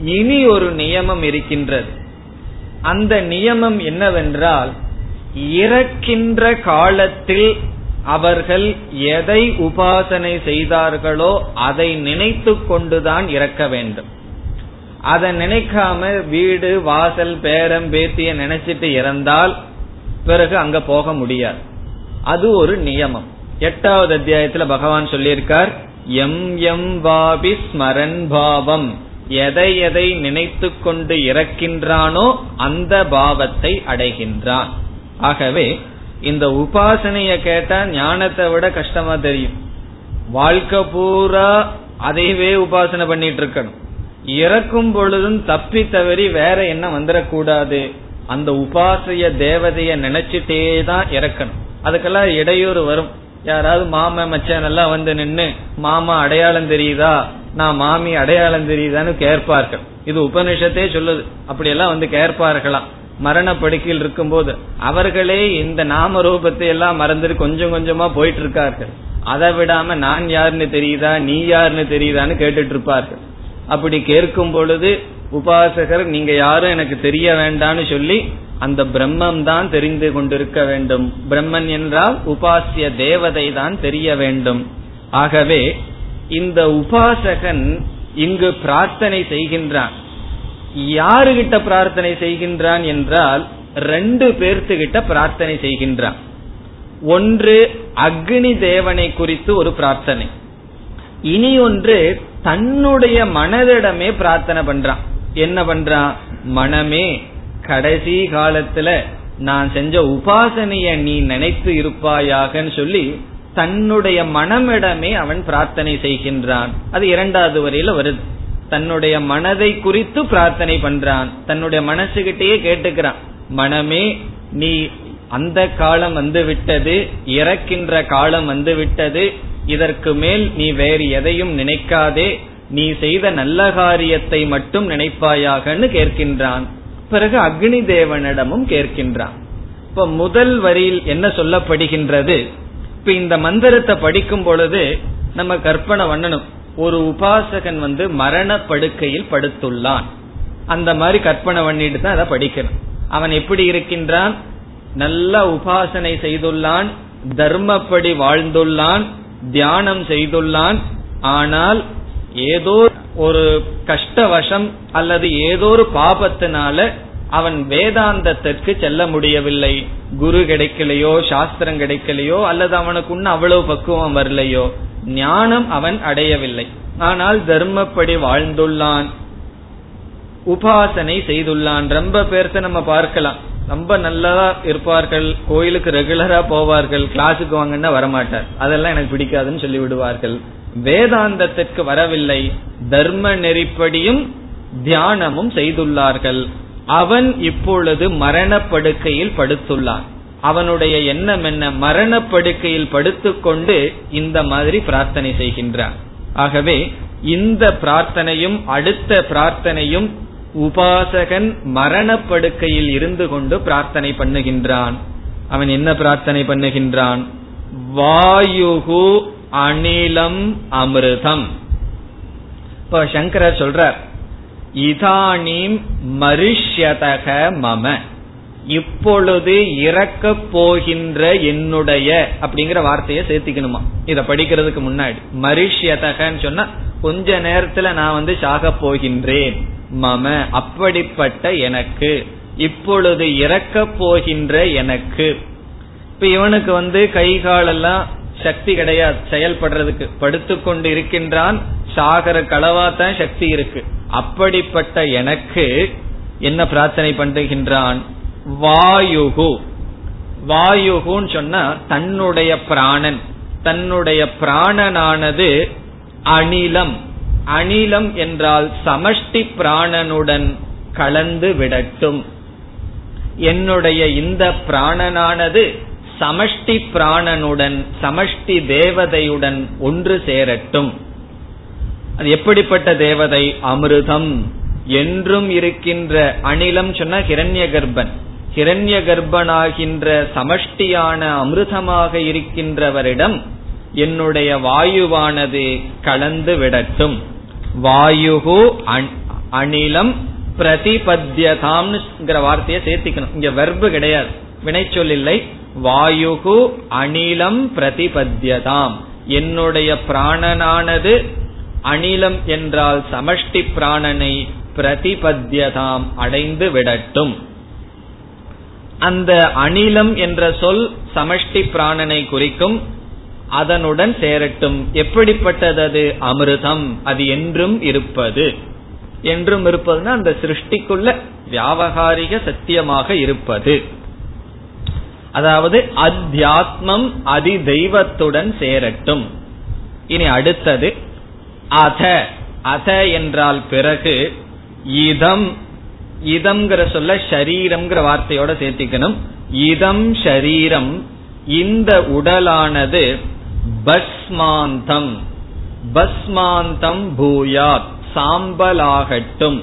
இனி ஒரு நியமம் இருக்கின்றது. அந்த நியமம் என்னவென்றால் இறக்கின்ற காலத்தில் அவர்கள் எதை உபாசனை செய்தார்களோ அதை நினைத்து கொண்டுதான் இறக்க வேண்டும். அதை நினைக்காம வீடு வாசல் பேரம் பேத்திய நினைச்சிட்டு இறந்தால் பிறகு அங்க போக முடியாது. அது ஒரு நியமம். எட்டாவது அத்தியாயத்துல பகவான் சொல்லியிருக்கார் எம் எம் வாபி ஸ்மரன் பாவம். எதை எதை நினைத்து கொண்டு இறக்கின்றானோ அந்த பாவத்தை அடைகின்றான். ஆகவே இந்த உபாசனைய கேட்டா ஞானத்தை விட கஷ்டமா தெரியும். வாழ்க்கை பூரா அதையவே உபாசனை பண்ணிட்டு இருக்கணும். இறக்கும் பொழுதும் தப்பி தவறி வேற என்ன வந்துடக்கூடாது அந்த உபாசைய தேவதைய நினைச்சிட்டே தான் இறக்கணும். அதுக்கெல்லாம் இடையூறு வரும். யாராவது மாமன் மச்சான் எல்லாம் வந்து நின்னு மாமா அடையாளம் தெரியுதா? நான் மாமி அடையாளம் தெரியுதான்னு கேட்பார்கள். இது உபனிஷத்தே சொல்லுது. அப்படியெல்லாம் வந்து கேட்பார்களாம். மரண படுக்கையில் இருக்கும்போது அவர்களே இந்த நாம ரூபத்தை எல்லாம் மறந்துட்டு கொஞ்சம் கொஞ்சமா போயிட்டு இருக்கார்கள் அதை விடாம நான் யாருன்னு தெரியுதா நீ யாருன்னு தெரியுதான்னு கேட்டுட்டு இருப்பார்கள் அப்படி கேட்கும் பொழுது உபாசகர் நீங்க யாரும் எனக்கு தெரிய வேண்டாம்னு சொல்லி அந்த பிரம்மம் தான் தெரிந்து கொண்டிருக்க வேண்டும். பிரம்மன் என்றால் உபாசிய தேவதை தான் தெரிய வேண்டும். ஆகவே இந்த உபாசகன் இங்கு பிரார்த்தனை செய்கின்றான். யாருகிட்ட பிரார்த்தனை செய்கின்றான் என்றால் ரெண்டு பேர்த்துகிட்ட பிரார்த்தனை செய்கின்றான். ஒன்று அக்னி தேவனை குறித்து ஒரு பிரார்த்தனை. இனி ஒன்று தன்னுடைய மனதிடமே பிரார்த்தனை பண்றான். என்ன பண்றான்? மனமே கடைசி காலத்துல நான் செஞ்ச உபாசனைய நீ நினைத்து இருப்பாயாகன்னு சொல்லி தன்னுடைய மனமிடமே அவன் பிரார்த்தனை செய்கின்றான். அது இரண்டாவது வரையில வருது. தன்னுடைய மனதை குறித்து பிரார்த்தனை பண்றான். தன்னுடைய மனசுகிட்டேயே கேட்டுக்கிறான். மனமே நீ அந்த காலம் வந்து விட்டது இறக்கின்ற காலம் வந்து விட்டது இதற்கு மேல் நீ வேறு எதையும் நினைக்காதே நீ செய்த நல்ல காரியத்தை மட்டும் நினைப்பாயாகன்னு கேட்கின்றான். பிறகு அக்னி தேவனிடமும் கேட்கின்றான். இப்ப முதல் வரியில் என்ன சொல்லப்படுகின்றது? இப்ப இந்த மந்திரத்தை படிக்கும் பொழுது நம்ம கற்பனை பண்ணணும். ஒரு உபாசகன் வந்து மரண படுக்கையில் படுத்துள்ளான். அந்த மாதிரி கற்பனை பண்ணிட்டு தான் அதை படிக்கணும். அவன் எப்படி இருக்கின்றான்? நல்ல உபாசனை செய்துள்ளான் தர்மப்படி வாழ்ந்துள்ளான் தியானம் செய்துள்ளான். ஆனால் ஏதோ ஒரு கஷ்டவசம் அல்லது ஏதோ ஒரு பாபத்தினால அவன் வேதாந்தத்திற்கு செல்ல முடியவில்லை. குரு கிடைக்கலையோ சாஸ்திரம் கிடைக்கலையோ அல்லது அவனுக்கு இன்னும் அவ்வளவு பக்குவம் வரலையோ ஞானம் அவன் அடையவில்லை. ஆனால் தர்மப்படி வாழ்ந்துள்ளான். உபாசனை செய்துள்ளான். ரொம்ப பேர்த்த நம்ம பார்க்கலாம். ரொம்ப நல்லா இருப்பார்கள். கோயிலுக்கு ரெகுலரா போவார்கள். கிளாஸுக்கு வாங்கன்னா வரமாட்டார். அதெல்லாம் எனக்கு பிடிக்காதுன்னு சொல்லி விடுவார்கள். வேதாந்தத்திற்கு வரவில்லை. தர்ம நெறிப்படியும் தியானமும் செய்துள்ளார்கள். அவன் இப்பொழுது மரணப்படுக்கையில் படுத்துள்ளான். அவனுடைய எண்ணம் என்ன? மரணப்படுக்கையில் படுத்துக்கொண்டு இந்த மாதிரி பிரார்த்தனை செய்கின்றான். ஆகவே இந்த பிரார்த்தனையும் அடுத்த பிரார்த்தனையும் உபாசகன் மரணப்படுக்கையில் இருந்து கொண்டு பிரார்த்தனை பண்ணுகின்றான். அவன் என்ன பிரார்த்தனை பண்ணுகின்றான்? வாயுகு அனிலம் அமிர்தம். இப்ப சங்கரர் சொல்றார் இதானீம் மரிஷ்யதக மம. இப்பொழுது இறக்க போகின்ற என்னுடைய அப்படிங்கிற வார்த்தையை சேர்த்திக்கணுமா? இத படிக்கிறதுக்கு முன்னாடி. மரிஷ்யதகன்னு சொன்னா கொஞ்ச நேரத்துல நான் வந்து சாக போகின்றேன். மம அப்படிப்பட்ட எனக்கு. இப்பொழுது இறக்க போகின்ற எனக்கு. இப்ப இவனுக்கு வந்து கை காலெல்லாம் சக்தி கிடையாது. செயல்படுறதுக்கு. படுத்துக்கொண்டு இருக்கின்றான். சாகர களவாத்தான் சக்தி இருக்கு. அப்படிப்பட்ட எனக்கு என்ன பிரார்த்தனை பண்ணுகின்றான் வாயுகு. வாயுகுன்னு சொன்னா தன்னுடைய பிராணன். தன்னுடைய பிராணனானது அணிலம். அணிலம் என்றால் சமஷ்டி பிராணனுடன் கலந்து விடட்டும். என்னுடைய இந்த பிராணனானது சமஷ்டி பிராணனுடன் சமஷ்டி தேவதையுடன் ஒன்று சேரட்டும். அது எப்படிப்பட்ட தேவதை? அமிர்தம். என்றும் இருக்கின்ற அணிலம் சொன்ன ஹிரண்ய கர்ப்பன் ஹிரண்ய கர்ப்பனாகின்ற சமஷ்டியான அமிர்தமாக இருக்கின்றவரிடம் என்னுடைய வாயுவானது கலந்து விடட்டும். வாயுகு அணிலம் பிரதிபத்தியதாம்ங்கிற வார்த்தையை சேர்த்திக்கணும். இங்க வெர்பு கிடையாது. வினைச்சொல் இல்லை வாயுகு அணிலம் பிரதிபத்தியதாம். என்னுடைய பிராணனானது அனிலம் என்றால் சமஷ்டி பிராணனை பிரதிபத்தியதாம் அடைந்து விடட்டும். அந்த அனிலம் என்ற சொல் சமஷ்டி பிராணனை குறிக்கும் அதனுடன் சேரட்டும். எப்படிப்பட்டது அது? அமிர்தம். அது என்றும் இருப்பது. என்றும் இருப்பதுன்னா அந்த சிருஷ்டிக்குள்ள வியாபகாரிக சத்தியமாக இருப்பது. அதாவது அத்தியாத்மம் அதி தெய்வத்துடன் சேரட்டும். இனி அடுத்தது அத அத என்றால் பிறகு இதம் இதம்ங்கிற சொல்ல ஷரீரம்ங்கிற வார்த்தையோட சேர்த்திக்கணும். இதம் ஷரீரம் இந்த உடலானது பஸ்மாந்தம். பஸ்மாந்தம் பூயாத் சாம்பலாகட்டும்.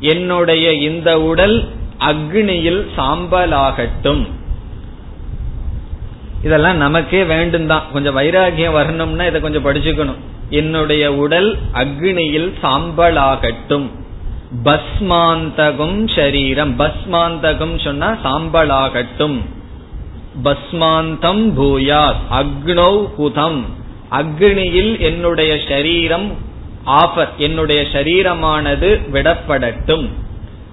என்னுடைய இந்த உடல் அக்னியில் சாம்பலாகட்டும். இதெல்லாம் நமக்கே வேண்டும் தான் கொஞ்சம் வைராகியம் வரணும்னா இதை கொஞ்சம் படிச்சுக்கணும். என்னுடைய உடல் அக்னியில் சாம்பலாகட்டும். பஸ்மாந்தகம் சரீரம். பஸ்மாந்தகம் சொன்னா சாம்பலாகட்டும். பஸ்மாந்தம் பூயாத். அக்னௌ குதம். அக்னியில் என்னுடைய சரீரம் ஆஃபர் என்னுடைய சரீரமானது விடப்படட்டும்.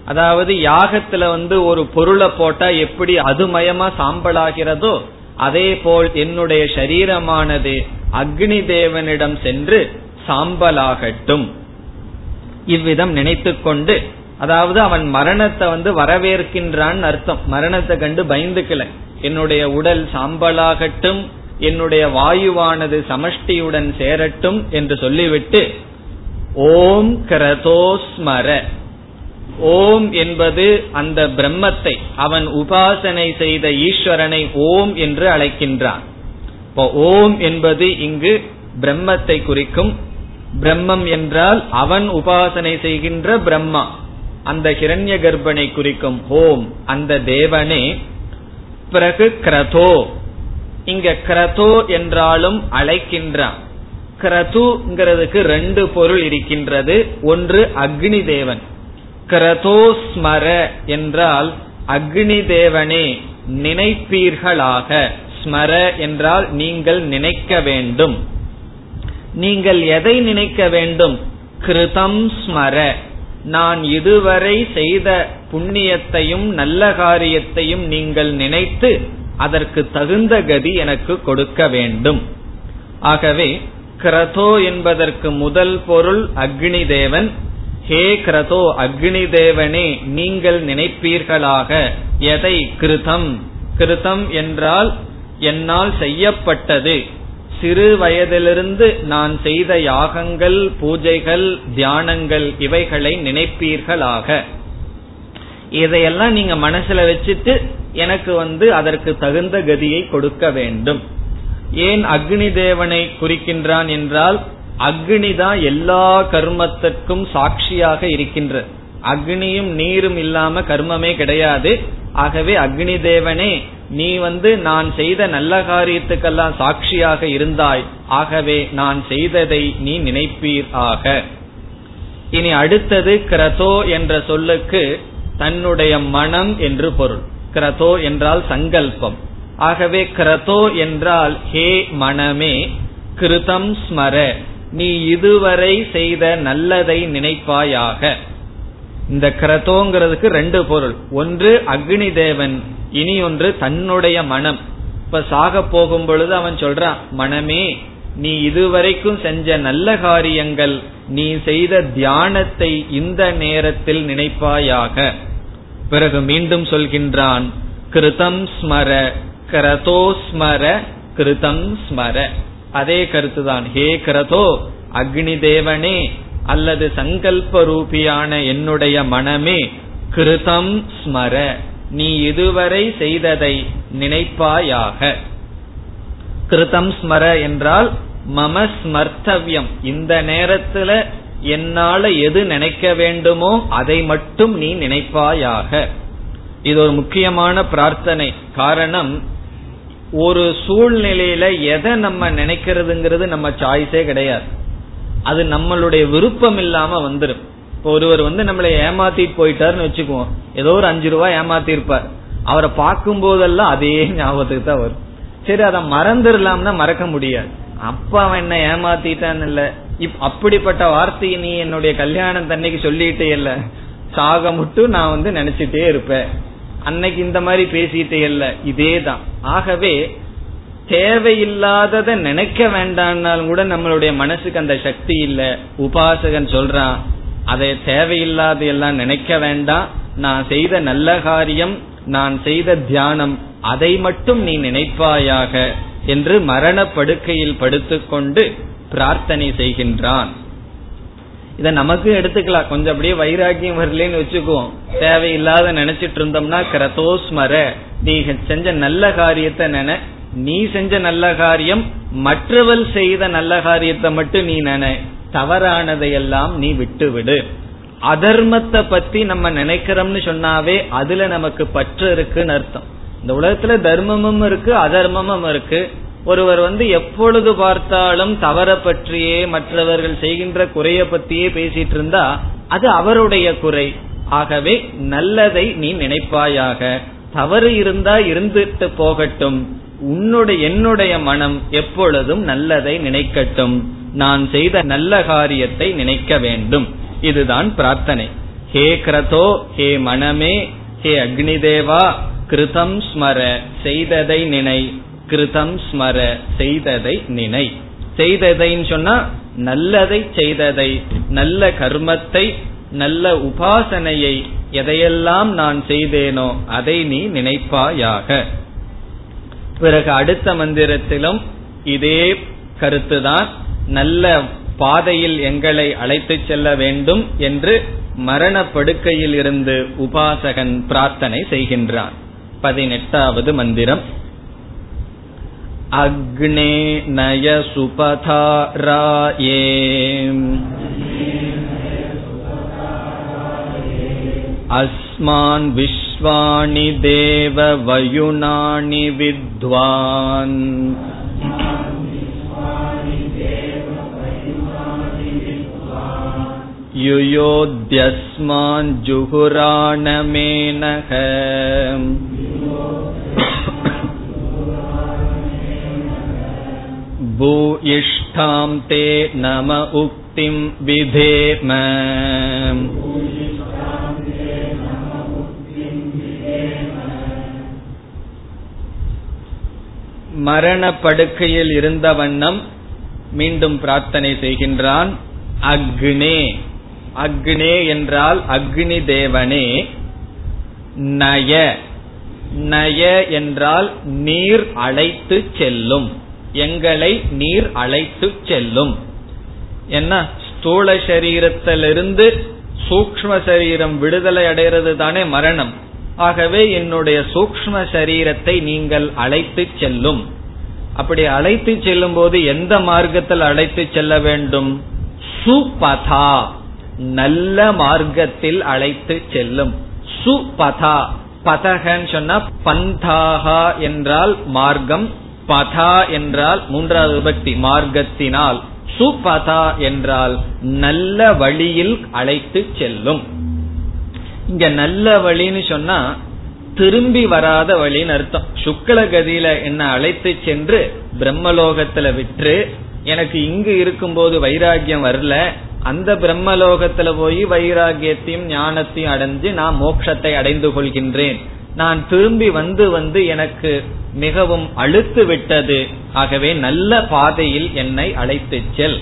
அதாவது யாகத்துல வந்து ஒரு பொருளை போட்டா எப்படி அதுமயமா சாம்பலாகிறதோ அதே போல் என்னுடைய சரீரமானது அக்னி தேவனிடம் சென்று சாம்பலாகட்டும். இவ்விதம் நினைத்துக்கொண்டு அதாவது அவன் மரணத்தை வந்து வரவேற்கின்றான் அர்த்தம். மரணத்தை கண்டு பயந்துக்கல. என்னுடைய உடல் சாம்பலாகட்டும் என்னுடைய வாயுவானது சமஷ்டியுடன் சேரட்டும் என்று சொல்லிவிட்டு ஓம் கிரதோஸ்மர. ஓம் என்பது அந்த பிரம்மத்தை அவன் உபாசனை செய்த ஈஸ்வரனை ஓம் என்று அழைக்கின்றான். இப்போ ஓம் என்பது இங்கு பிரம்மத்தை குறிக்கும் பிரம்மம் என்றால் அவன் உபாசனை செய்கின்ற பிரம்மா அந்த ஹிரண்ய கர்ப்பனை குறிக்கும் ஓம் அந்த தேவனே. பிறகு கிரதோ இங்க கிரதோ என்றாலும் அழைக்கின்றான். கிரதுங்கிறதுக்கு ரெண்டு பொருள் இருக்கின்றது ஒன்று அக்னி தேவன் கிரதோஸ்மர என்றால் அக்னி தேவனே நினைப்பீர்களாக. ஸ்மர என்றால் நீங்கள் நினைக்க வேண்டும். நீங்கள் எதை நினைக்க வேண்டும்? கிருதம் ஸ்மர. நான் இதுவரை செய்த புண்ணியத்தையும் நல்ல காரியத்தையும் நீங்கள் நினைத்து அதற்கு தகுந்த கதி எனக்கு கொடுக்க வேண்டும். ஆகவே கிரதோ என்பதற்கு முதல் பொருள் அக்னி தேவன் ஹே கிரதோ அக்னி தேவனே நீங்கள் நினைப்பீர்களாக எதை கிருதம்? கிருதம் என்றால் என்னால் செய்யப்பட்டது. சிறு வயதிலிருந்து நான் செய்த யாகங்கள் பூஜைகள் தியானங்கள் இவைகளை நினைப்பீர்களாக. இதையெல்லாம் நீங்க மனசுல வச்சுட்டு எனக்கு வந்து அதற்கு தகுந்த கதியை கொடுக்க வேண்டும். ஏன் அக்னி தேவனை குறிக்கின்றான் என்றால் அக்னி தான் எல்லா கர்மத்திற்கும் சாட்சியாக இருக்கின்ற. அக்னியும் நீரும் இல்லாம கர்மமே கிடையாது. ஆகவே அக்னி தேவனே நீ வந்து நான் செய்த நல்ல காரியத்துக்கெல்லாம் சாட்சியாக இருந்தாய். ஆகவே நான் செய்ததை நீ நினைப்பீர் ஆக. இனி அடுத்தது கிரதோ என்ற சொல்லுக்கு தன்னுடைய மனம் என்று பொருள். கிரதோ என்றால் சங்கல்பம். ஆகவே கிரதோ என்றால் ஹே மனமே கிருதம் ஸ்மர. நீ இதுவரை செய்த நல்லதை நினைப்பாயாக. இந்த கிரதோங்கிறதுக்கு ரெண்டு பொருள். ஒன்று அக்னி தேவன் இனி ஒன்று தன்னுடைய மனம். இப்ப சாக போகும் பொழுது அவன் சொல்றான் மனமே நீ இதுவரைக்கும் செஞ்ச நல்ல காரியங்கள் நீ செய்த தியானத்தை இந்த நேரத்தில் நினைப்பாயாக. பிறகு மீண்டும் சொல்கின்றான் கிருதம் ஸ்மர கிரதோஸ்மர கிருதம் ஸ்மர. அதே கருத்துதான். ஹே கிரதோ அக்னி தேவனே அல்லது சங்கல்ப ரூபியான என்னுடைய மனமே கிருதம் ஸ்மர நீ இதுவரை செய்ததை நினைப்பாயாக. கிருதம் ஸ்மர என்றால் மம ஸ்மர்த்தவியம். இந்த நேரத்துல என்னால எது நினைக்க வேண்டுமோ அதை மட்டும் நீ நினைப்பாயாக. இது ஒரு முக்கியமான பிரார்த்தனை. காரணம் ஒரு சூழ்நிலையில எதை நம்ம நினைக்கிறதுங்கிறது நம்ம சாய்ஸே கிடையாது. அது நம்மளுடைய விருப்பம் இல்லாம வந்துடும் இப்போ ஒருவர் வந்து நம்மளை ஏமாத்திட்டு போயிட்டாருன்னு வச்சுக்குவோம். ஏதோ ஒரு அஞ்சு ரூபாய் ஏமாத்திருப்பார். அவரை பார்க்கும் போதெல்லாம் அதே ஞாபகத்துக்கு தான் வரும். சரி அதை மறந்துடலாம்னா மறக்க முடியாது. அப்ப அவன் என்ன ஏமாத்திட்டான் இல்ல. அப்படிப்பட்ட வார்த்தையை நீ என்னுடைய கல்யாணம் தன்னைக்கு சொல்லிட்டே இல்ல. சாக மட்டும் நான் வந்து நினைச்சிட்டே இருப்பேன். அன்னைக்கு இந்த மாதிரி பேசிட்டே இல்ல. இதே தான் ஆகவே தேவையில்லாதத நினைக்க வேண்டாம்னாலும் கூட நம்மளுடைய மனசுக்கு அந்த சக்தி இல்ல. உபாசகன் சொல்றான் அதை தேவையில்லாத எல்லாம் நினைக்க வேண்டாம். நான் செய்த நல்ல காரியம் நான் செய்த தியானம் அதை மட்டும் நீ நினைப்பாயாக என்று மரணப்படுக்கையில் படுத்துக்கொண்டு பிரார்த்தனை செய்கின்றான். இத நமக்கு எடுத்துக்கலாம். கொஞ்சம் அப்படியே வைராக்கியம் வரலன்னு வச்சுக்குவோம். தேவையில்லாத நினைச்சிட்டு இருந்தோம்னா கிரதோஸ்மர நீ செஞ்ச நல்ல காரியத்தை நினை நீ செஞ்ச நல்ல காரியம் மற்றவள் செய்த நல்ல காரியத்தை மட்டும் நீ நினை தவறானதையெல்லாம் நீ விட்டு விடு அதர்மத்தை பத்தி நம்ம நினைக்கிறோம்னு சொன்னாவே அதுல நமக்கு பற்று இருக்குன்னு அர்த்தம். இந்த உலகத்துல தர்மமும் இருக்கு அதர்மமும் இருக்கு. ஒருவர் வந்து எப்பொழுது பார்த்தாலும் தவற பற்றியே மற்றவர்கள் செய்கின்ற குறைய பத்தியே பேசிட்டு இருந்தா அது அவருடைய குறை. ஆகவே நல்லதை நீ நினைப்பாயாக. தவறு இருந்தா இருந்துட்டு போகட்டும். உன்னுடைய என்னுடைய மனம் எப்பொழுதும் நல்லதை நினைக்கட்டும். நான் செய்த நல்ல காரியத்தை நினைக்க வேண்டும். இதுதான் பிரார்த்தனை. ஹே கிரதோ ஹே மனமே ஹே அக்னிதேவா கிருதம் ஸ்மர செய்ததை நினை. கிருதம் ஸ்மர செய்ததை நினை. செய்ததைன்னு சொன்னா நல்லதை செய்ததை நல்ல கர்மத்தை நல்ல உபாசனையை எதையெல்லாம் நான் செய்தேனோ அதை நீ நினைப்பாயாக. பிறகு அடுத்த மந்திரத்திலும் இதே கருத்துதான். நல்ல பாதையில் எங்களை அழைத்து செல்ல வேண்டும் என்று மரண படுக்கையில் இருந்து உபாசகன் பிரார்த்தனை செய்கின்றான். பதினெட்டாவது மந்திரம். अग्ने नय सुपथाराये अस्मान् विश्वाणि देववयुनानि विद्वान् युयोद्यस्मान् जुहुराणमेनः भूयिष्ठां ते नम उक्तिं विधेम மரண படுக்கையில் இருந்த வண்ணம் மீண்டும் பிரார்த்தனை செய்கின்றான் அக்னே அக்னே என்றால் அக்னி தேவனே நய நய என்றால் நீர் அழைத்து செல்லும் எங்களை நீர் அழைத்து செல்லும். என்ன? ஸ்தூல சரீரத்திலிருந்து சூக்ம சரீரம் விடுதலை அடைகிறது தானே மரணம். ஆகவே என்னுடைய சூக்ம சரீரத்தை நீங்கள் அழைத்து செல்லும். அப்படி அழைத்து செல்லும் போது எந்த மார்க்கத்தில் அழைத்து செல்ல வேண்டும்? சுபதா நல்ல மார்க்கத்தில் அழைத்து செல்லும். சுபதா பதகன்னு சொன்னா பந்தாகா என்றால் மார்க்கம் பதா என்றால் மூன்றாவது விபக்தி மார்க்கத்தினால் சுபதா என்றால் நல்ல வழியில் அழைத்து செல்லும். இங்க நல்ல வழின்னு சொன்னா திரும்பி வராத வழின்னு அர்த்தம். சுக்ல கதியில என்ன அழைத்து சென்று பிரம்மலோகத்துல விற்று எனக்கு இங்கு இருக்கும்போது வைராகியம் வரல அந்த பிரம்மலோகத்துல போய் வைராகியத்தையும் ஞானத்தையும் அடைஞ்சு நான் மோட்சத்தை அடைந்து கொள்கின்றேன். நான் திரும்பி வந்து வந்து எனக்கு மிகவும் அழுத்து விட்டது. ஆகவே நல்ல பாதையில் என்னை அழைத்து செல்.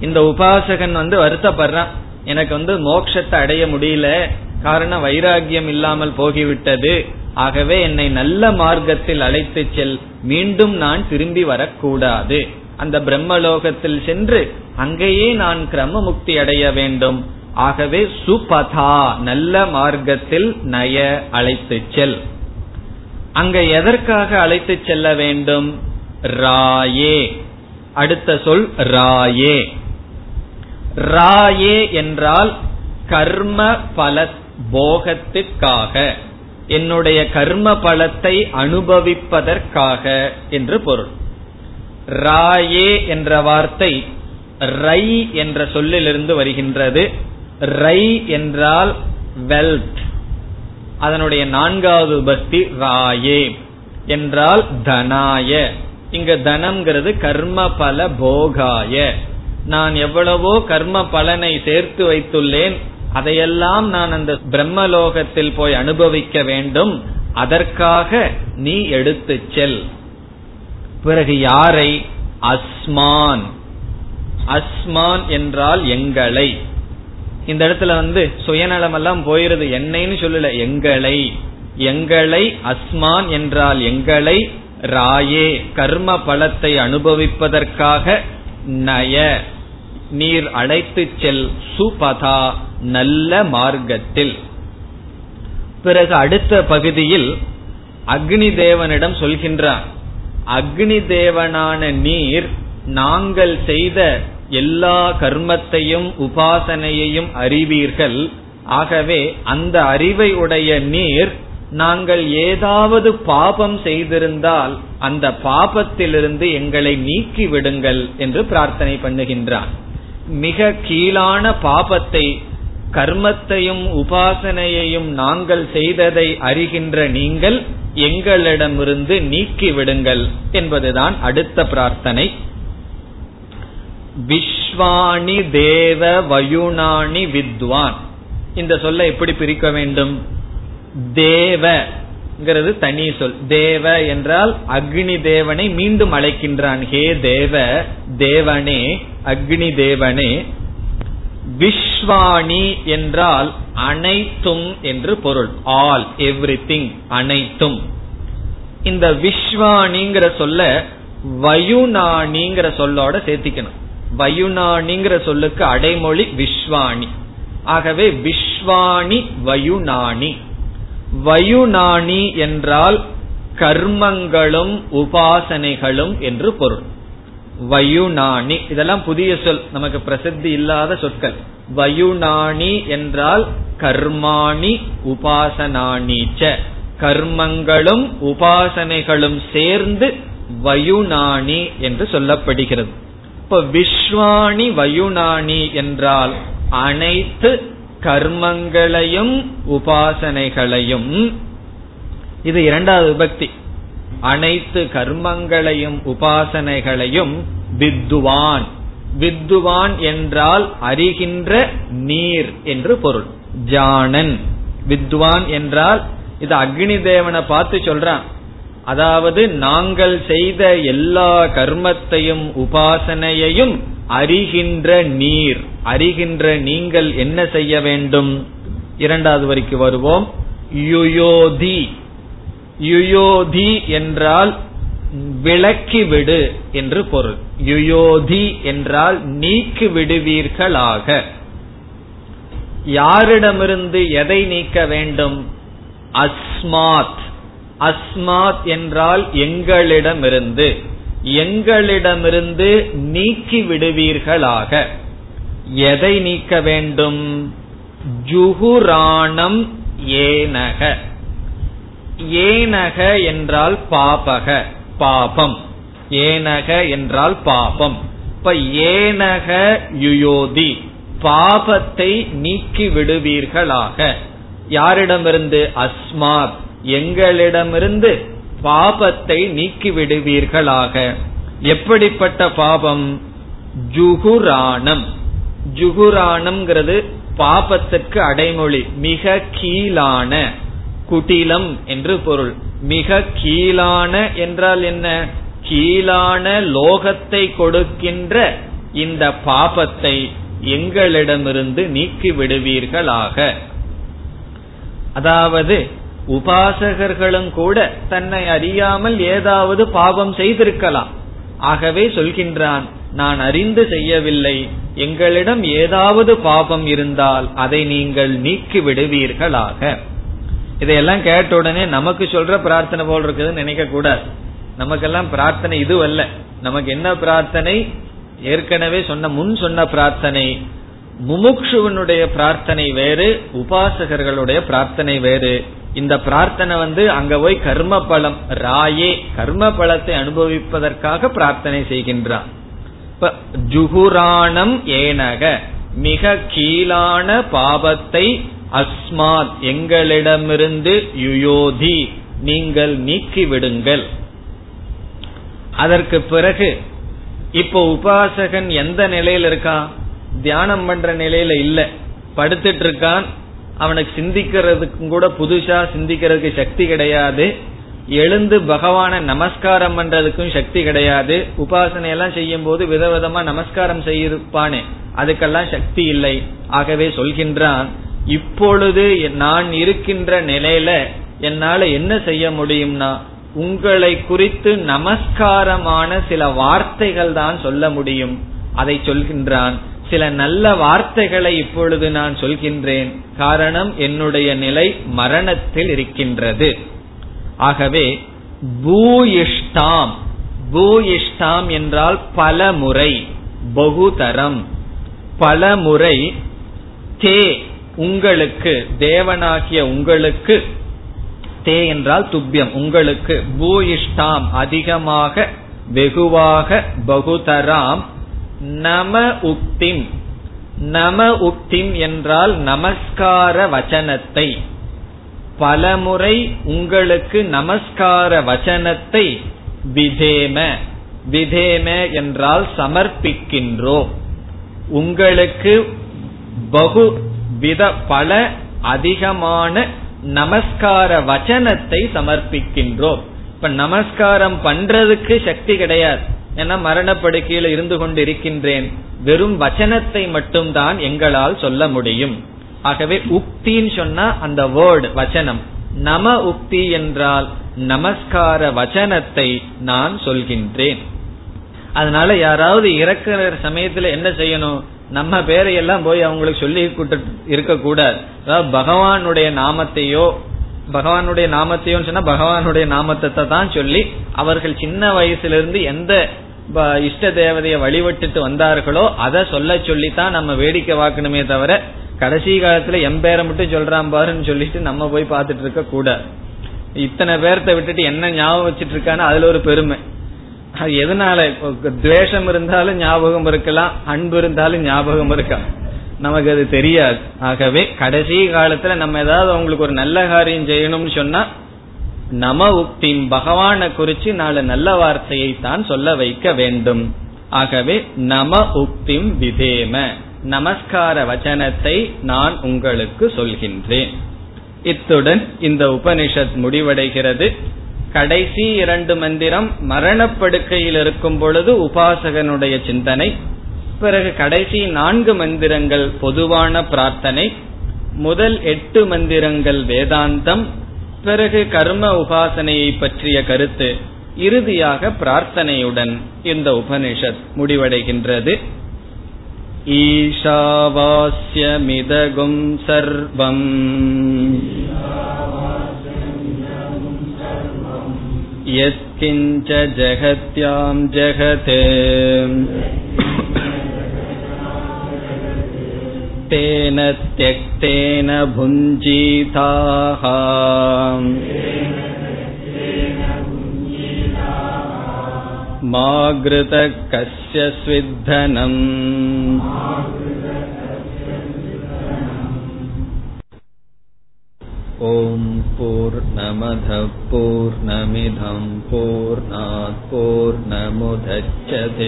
இந்த உபாசகன் வந்து வருத்தப்படுறான். எனக்கு வந்து மோட்சத்தை அடைய முடியல. காரணம் வைராகியம் இல்லாமல் போகிவிட்டது. ஆகவே என்னை நல்ல மார்க்கத்தில் அழைத்து செல். மீண்டும் நான் திரும்பி வரக்கூடாது. அந்த பிரம்மலோகத்தில் சென்று அங்கேயே நான் கிரம முக்தி அடைய வேண்டும். ஆகவே சுபதா நல்ல மார்க்கத்தில் நய அழைத்து செல். அங்க எதற்காக அழைத்து செல்ல வேண்டும்? ராயே. அடுத்த சொல் ராயே. ராயே என்றால் கர்ம பல போகத்திற்காக என்னுடைய கர்ம பலத்தை அனுபவிப்பதற்காக என்று பொருள். ராயே என்ற வார்த்தை ரை என்ற சொல்லிலிருந்து வருகின்றது. ரை என்றால் வெல்த். அதனுடைய நான்காவது பக்தி ராயே என்றால் தனாய. இங்க தனம்ங்கிறது கர்ம பல போகாய. நான் எவ்வளவோ கர்ம பலனை சேர்த்து வைத்துள்ளேன் அதையெல்லாம் நான் அந்த பிரம்மலோகத்தில் போய் அனுபவிக்க வேண்டும் அதற்காக நீ எடுத்து செல். பிறகு யாரை? அஸ்மான். அஸ்மான் என்றால் எங்களை. இந்த இடத்துல வந்து சுயநலம் எல்லாம் போயிருது. என்னைன்னு சொல்லல. எங்களை. எங்களை அஸ்மான் என்றால் எங்களை ராயே. கர்ம பலத்தை அனுபவிப்பதற்காக நய. நீர் அழைத்து செல் சுபதா. நல்ல மார்க்கத்தில். பிறகு அடுத்த பகுதியில் அக்னி தேவனிடம் சொல்கின்றார் அக்னி தேவனான நீர் நாங்கள் செய்த எல்லா கர்மத்தையும் உபாசனையையும் அறிவீர்கள். ஆகவே அந்த அறிவை உடைய நீர் நாங்கள் ஏதாவது பாபம் செய்திருந்தால் அந்த பாபத்திலிருந்து எங்களை நீக்கி விடுங்கள் என்று பிரார்த்தனை பண்ணுகின்றான். மிக கீழான பாபத்தை கர்மத்தையும் உபாசனையையும் நாங்கள் செய்ததை அறிகின்ற நீங்கள் எங்களிடமிருந்து நீக்கி விடுங்கள் என்பதுதான் அடுத்த பிரார்த்தனை. விஸ்வாணி தேவ வயுணாணி வித்வான். இந்த சொல்ல எப்படி பிரிக்க வேண்டும்? தேவங்கிறது தனி சொல். தேவ என்றால் அக்னி தேவனை மீண்டும் அழைக்கின்றான். ஹே தேவ தேவனே அக்னி தேவனே. விஸ்வாணி என்றால் அனைத்தும் என்று பொருள். ஆல் எவ்ரி திங் அனைத்தும். இந்த விஸ்வாணிங்கிற சொல்ல வயுநாணிங்கிற சொல்லோட சேர்த்திக்கணும். வயுனானிங்கிற சொல்லுக்கு அடைமொழி விஸ்வாணி. ஆகவே விஸ்வாணி வயுனானி வயுனானி என்றால் கர்மங்களும் உபாசனைகளும் என்று பொருள். வயுனானி இதெல்லாம் புதிய சொல் நமக்கு பிரசித்தி இல்லாத சொற்கள். வயுனானி என்றால் கர்மாணி உபாசனானீச்ச கர்மங்களும் உபாசனைகளும் சேர்ந்து வயுநாணி என்று சொல்லப்படுகிறது. இப்ப விஸ்வாணி வயுணாணி என்றால் அனைத்து கர்மங்களையும் உபாசனைகளையும் இது இரண்டாவது விபக்தி. அனைத்து கர்மங்களையும் உபாசனைகளையும் வித்துவான். வித்துவான் என்றால் அறிகின்ற நீர் என்று பொருள். ஜானன் வித்வான் என்றால் இது அக்னி தேவனை பார்த்து சொல்றான். அதாவது நாங்கள் செய்த எல்லா கர்மத்தையும் உபாசனையையும் அறிகின்ற நீர் அறிகின்ற நீங்கள் என்ன செய்ய வேண்டும்? இரண்டாவது வரைக்கு வருவோம். யுயோதி. யுயோதி என்றால் விளக்கிவிடு என்று பொருள். யுயோதி என்றால் நீக்கி விடுவீர்களாக. யாரிடமிருந்து எதை நீக்க வேண்டும்? அஸ்மாத். அஸ்மாத் என்றால் எங்களிடமிருந்து. எங்களிடமிருந்து நீக்கி விடுவீர்களாக. எதை நீக்க வேண்டும்? ஜுகுராணம் ஏனக. ஏனக என்றால் பாபக பாபம். ஏனக என்றால் பாபம். இப்ப ஏனக யுயோதி பாபத்தை நீக்கி விடுவீர்களாக. யாரிடமிருந்து? அஸ்மாத். எங்களிடமிருந்து பாபத்தை நீக்கி விடுவீர்களாக எப்படிப்பட்ட பாபம்? ஜுகுராணம் ஜுகுராணம்ங்கிறது பாபத்திற்கு அடைமொழி மிக கீழான குட்டிலம் என்று பொருள். மிக கீழான என்றால் என்ன? கீழான லோகத்தை கொடுக்கின்ற இந்த பாபத்தை எங்களிடமிருந்து நீக்கி விடுவீர்களாக அதாவது உபாசகர்களும் கூட தன்னை அறியாமல் ஏதாவது பாவம் செய்திருக்கலாம். ஆகவே சொல்கின்றான் நான் அறிந்து செய்யவில்லை. எங்களிடம் ஏதாவது பாபம் இருந்தால் அதை நீங்கள் நீக்கி விடுவீர்களாக. இதையெல்லாம் கேட்ட உடனே நமக்கு சொல்ற பிரார்த்தனை போல் இருக்குதுன்னு நினைக்க கூடாது. நமக்கெல்லாம் பிரார்த்தனை இது அல்ல நமக்கு என்ன பிரார்த்தனை? ஏற்கனவே சொன்ன முன் சொன்ன பிரார்த்தனை. முமுக்ஷுவனுடைய பிரார்த்தனை வேறு உபாசகர்களுடைய பிரார்த்தனை வேறு. இந்த பிரார்த்தனை வந்து அங்க போய் கர்ம பலம் ராயே கர்ம பலத்தை அனுபவிப்பதற்காக பிரார்த்தனை செய்கின்றான். இப்ப ஜுகுராணம் ஏனக மிக கீழான பாவத்தை அஸ்மாத் எங்களிடமிருந்து யுயோதி நீங்கள் நீக்கிவிடுங்கள். அதற்கு பிறகு இப்போ உபாசகன் எந்த நிலையில் இருக்கான் தியானம் பண்ற நிலையில இல்ல. படுத்துட்டு இருக்கான். அவனுக்கு சிந்திக்கிறதுக்கும் கூட புதுசா சிந்திக்கிறதுக்கு சக்தி கிடையாது. எழுந்து பகவான நமஸ்காரம் பண்றதுக்கும் சக்தி கிடையாது. உபாசனை எல்லாம் செய்யும் போது விதவிதமா நமஸ்காரம் செய்யிருப்பானே அதுக்கெல்லாம் சக்தி இல்லை. ஆகவே சொல்கின்றான் இப்பொழுது நான் இருக்கின்ற நிலையில என்னால என்ன செய்ய முடியும்னா உங்களை குறித்து நமஸ்காரமான சில வார்த்தைகள் தான் சொல்ல முடியும். அதை சொல்கின்றான். சில நல்ல வார்த்தைகளை இப்பொழுது நான் சொல்கின்றேன். காரணம் என்னுடைய நிலை மரணத்தில் இருக்கின்றது. ஆகவே பூயிஷ்டாம். பூயிஷ்டாம் என்றால் பல முறை பகுதரம். பல முறை தே உங்களுக்கு தேவனாகிய உங்களுக்கு தே என்றால் துப்பியம் உங்களுக்கு பூயிஷ்டாம் அதிகமாக வெகுவாக பகுதராம் நம உக்திம். நம உக்திம் என்றால் நமஸ்கார வச்சனத்தை. பலமுறை உங்களுக்கு நமஸ்கார வச்சனத்தை விதேம. விதேம என்றால் சமர்ப்பிக்கின்றோம் உங்களுக்கு பகு வித பல அதிகமான நமஸ்கார வச்சனத்தை சமர்ப்பிக்கின்றோம். இப்ப நமஸ்காரம் பண்றதுக்கு சக்தி கிடையாது. ஏன்னா மரணப்படுக்கையில இருந்து கொண்டு இருக்கின்றேன் வெறும் வச்சனத்தை மட்டும்தான் எங்களால் சொல்ல முடியும். ஆகவே உக்தின்னு சொன்னா அந்த வேர்டு வச்சனம். நம உக்தி என்றால் நமஸ்கார வச்சனத்தை நான் சொல்கின்றேன். அதனால யாராவது இறக்குற சமயத்துல என்ன செய்யணும்? நம்ம பேரையெல்லாம் போய் அவங்களுக்கு சொல்லி இருக்க கூடாது அதாவது பகவானுடைய நாமத்தையோ பகவானுடைய நாமத்தையும் சொன்னா பகவானுடைய நாமத்தை தான் சொல்லி அவர்கள் சின்ன வயசுலேருந்து எந்த இஷ்ட தேவதையை வழிபட்டுட்டு வந்தார்களோ அதை சொல்ல சொல்லித்தான் நம்ம வேடிக்கை வாக்கணுமே தவிர கடைசி காலத்துல எம்பேரை மட்டும் சொல்றான் பாருன்னு சொல்லிட்டு நம்ம போய் பார்த்துட்டு இருக்க கூடாது. இத்தனை பேர்த்த விட்டுட்டு என்ன ஞாபகம் வச்சிட்டு இருக்கான்னு அதுல ஒரு பெருமை. அது எதனால? துவேஷம் இருந்தாலும் ஞாபகம் இருக்கலாம் அன்பு இருந்தாலும் ஞாபகம் இருக்கலாம். நமக்கு அது தெரியாது. ஆகவே கடைசி காலத்துல நம்ம ஏதாவது அவங்களுக்கு ஒரு நல்ல காரியம் செய்யணும்னு சொன்னா நம உக்தின் பகவானை குறிச்சு நாலு நல்ல வார்த்தையை தான் சொல்ல வைக்க வேண்டும். ஆகவே நம உக்திம் விதேம நமஸ்கார வச்சனத்தை நான் உங்களுக்கு சொல்கின்றேன். இத்துடன் இந்த உபனிஷத் முடிவடைகிறது. கடைசி இரண்டு மந்திரம் மரணப்படுக்கையில் இருக்கும் பொழுது உபாசகனுடைய சிந்தனை பிறகு கடைசி நான்கு மந்திரங்கள் பொதுவான பிரார்த்தனை முதல் எட்டு மந்திரங்கள் வேதாந்தம் பிறகு கர்ம உபாசனையை பற்றிய கருத்து இறுதியாக பிரார்த்தனையுடன் இந்த உபனிஷத் முடிவடைகின்றது ईशावास्यमिदगुं सर्वम् यत्किञ्च जगत्यां जगत् तेन त्यक्तेन भुञ्जीताः मा घृतः कस्य स्विद्धनम् ॐ पूर्णमधः पूर्णमिधम् पूर्णात् पूर्णमुदच्छते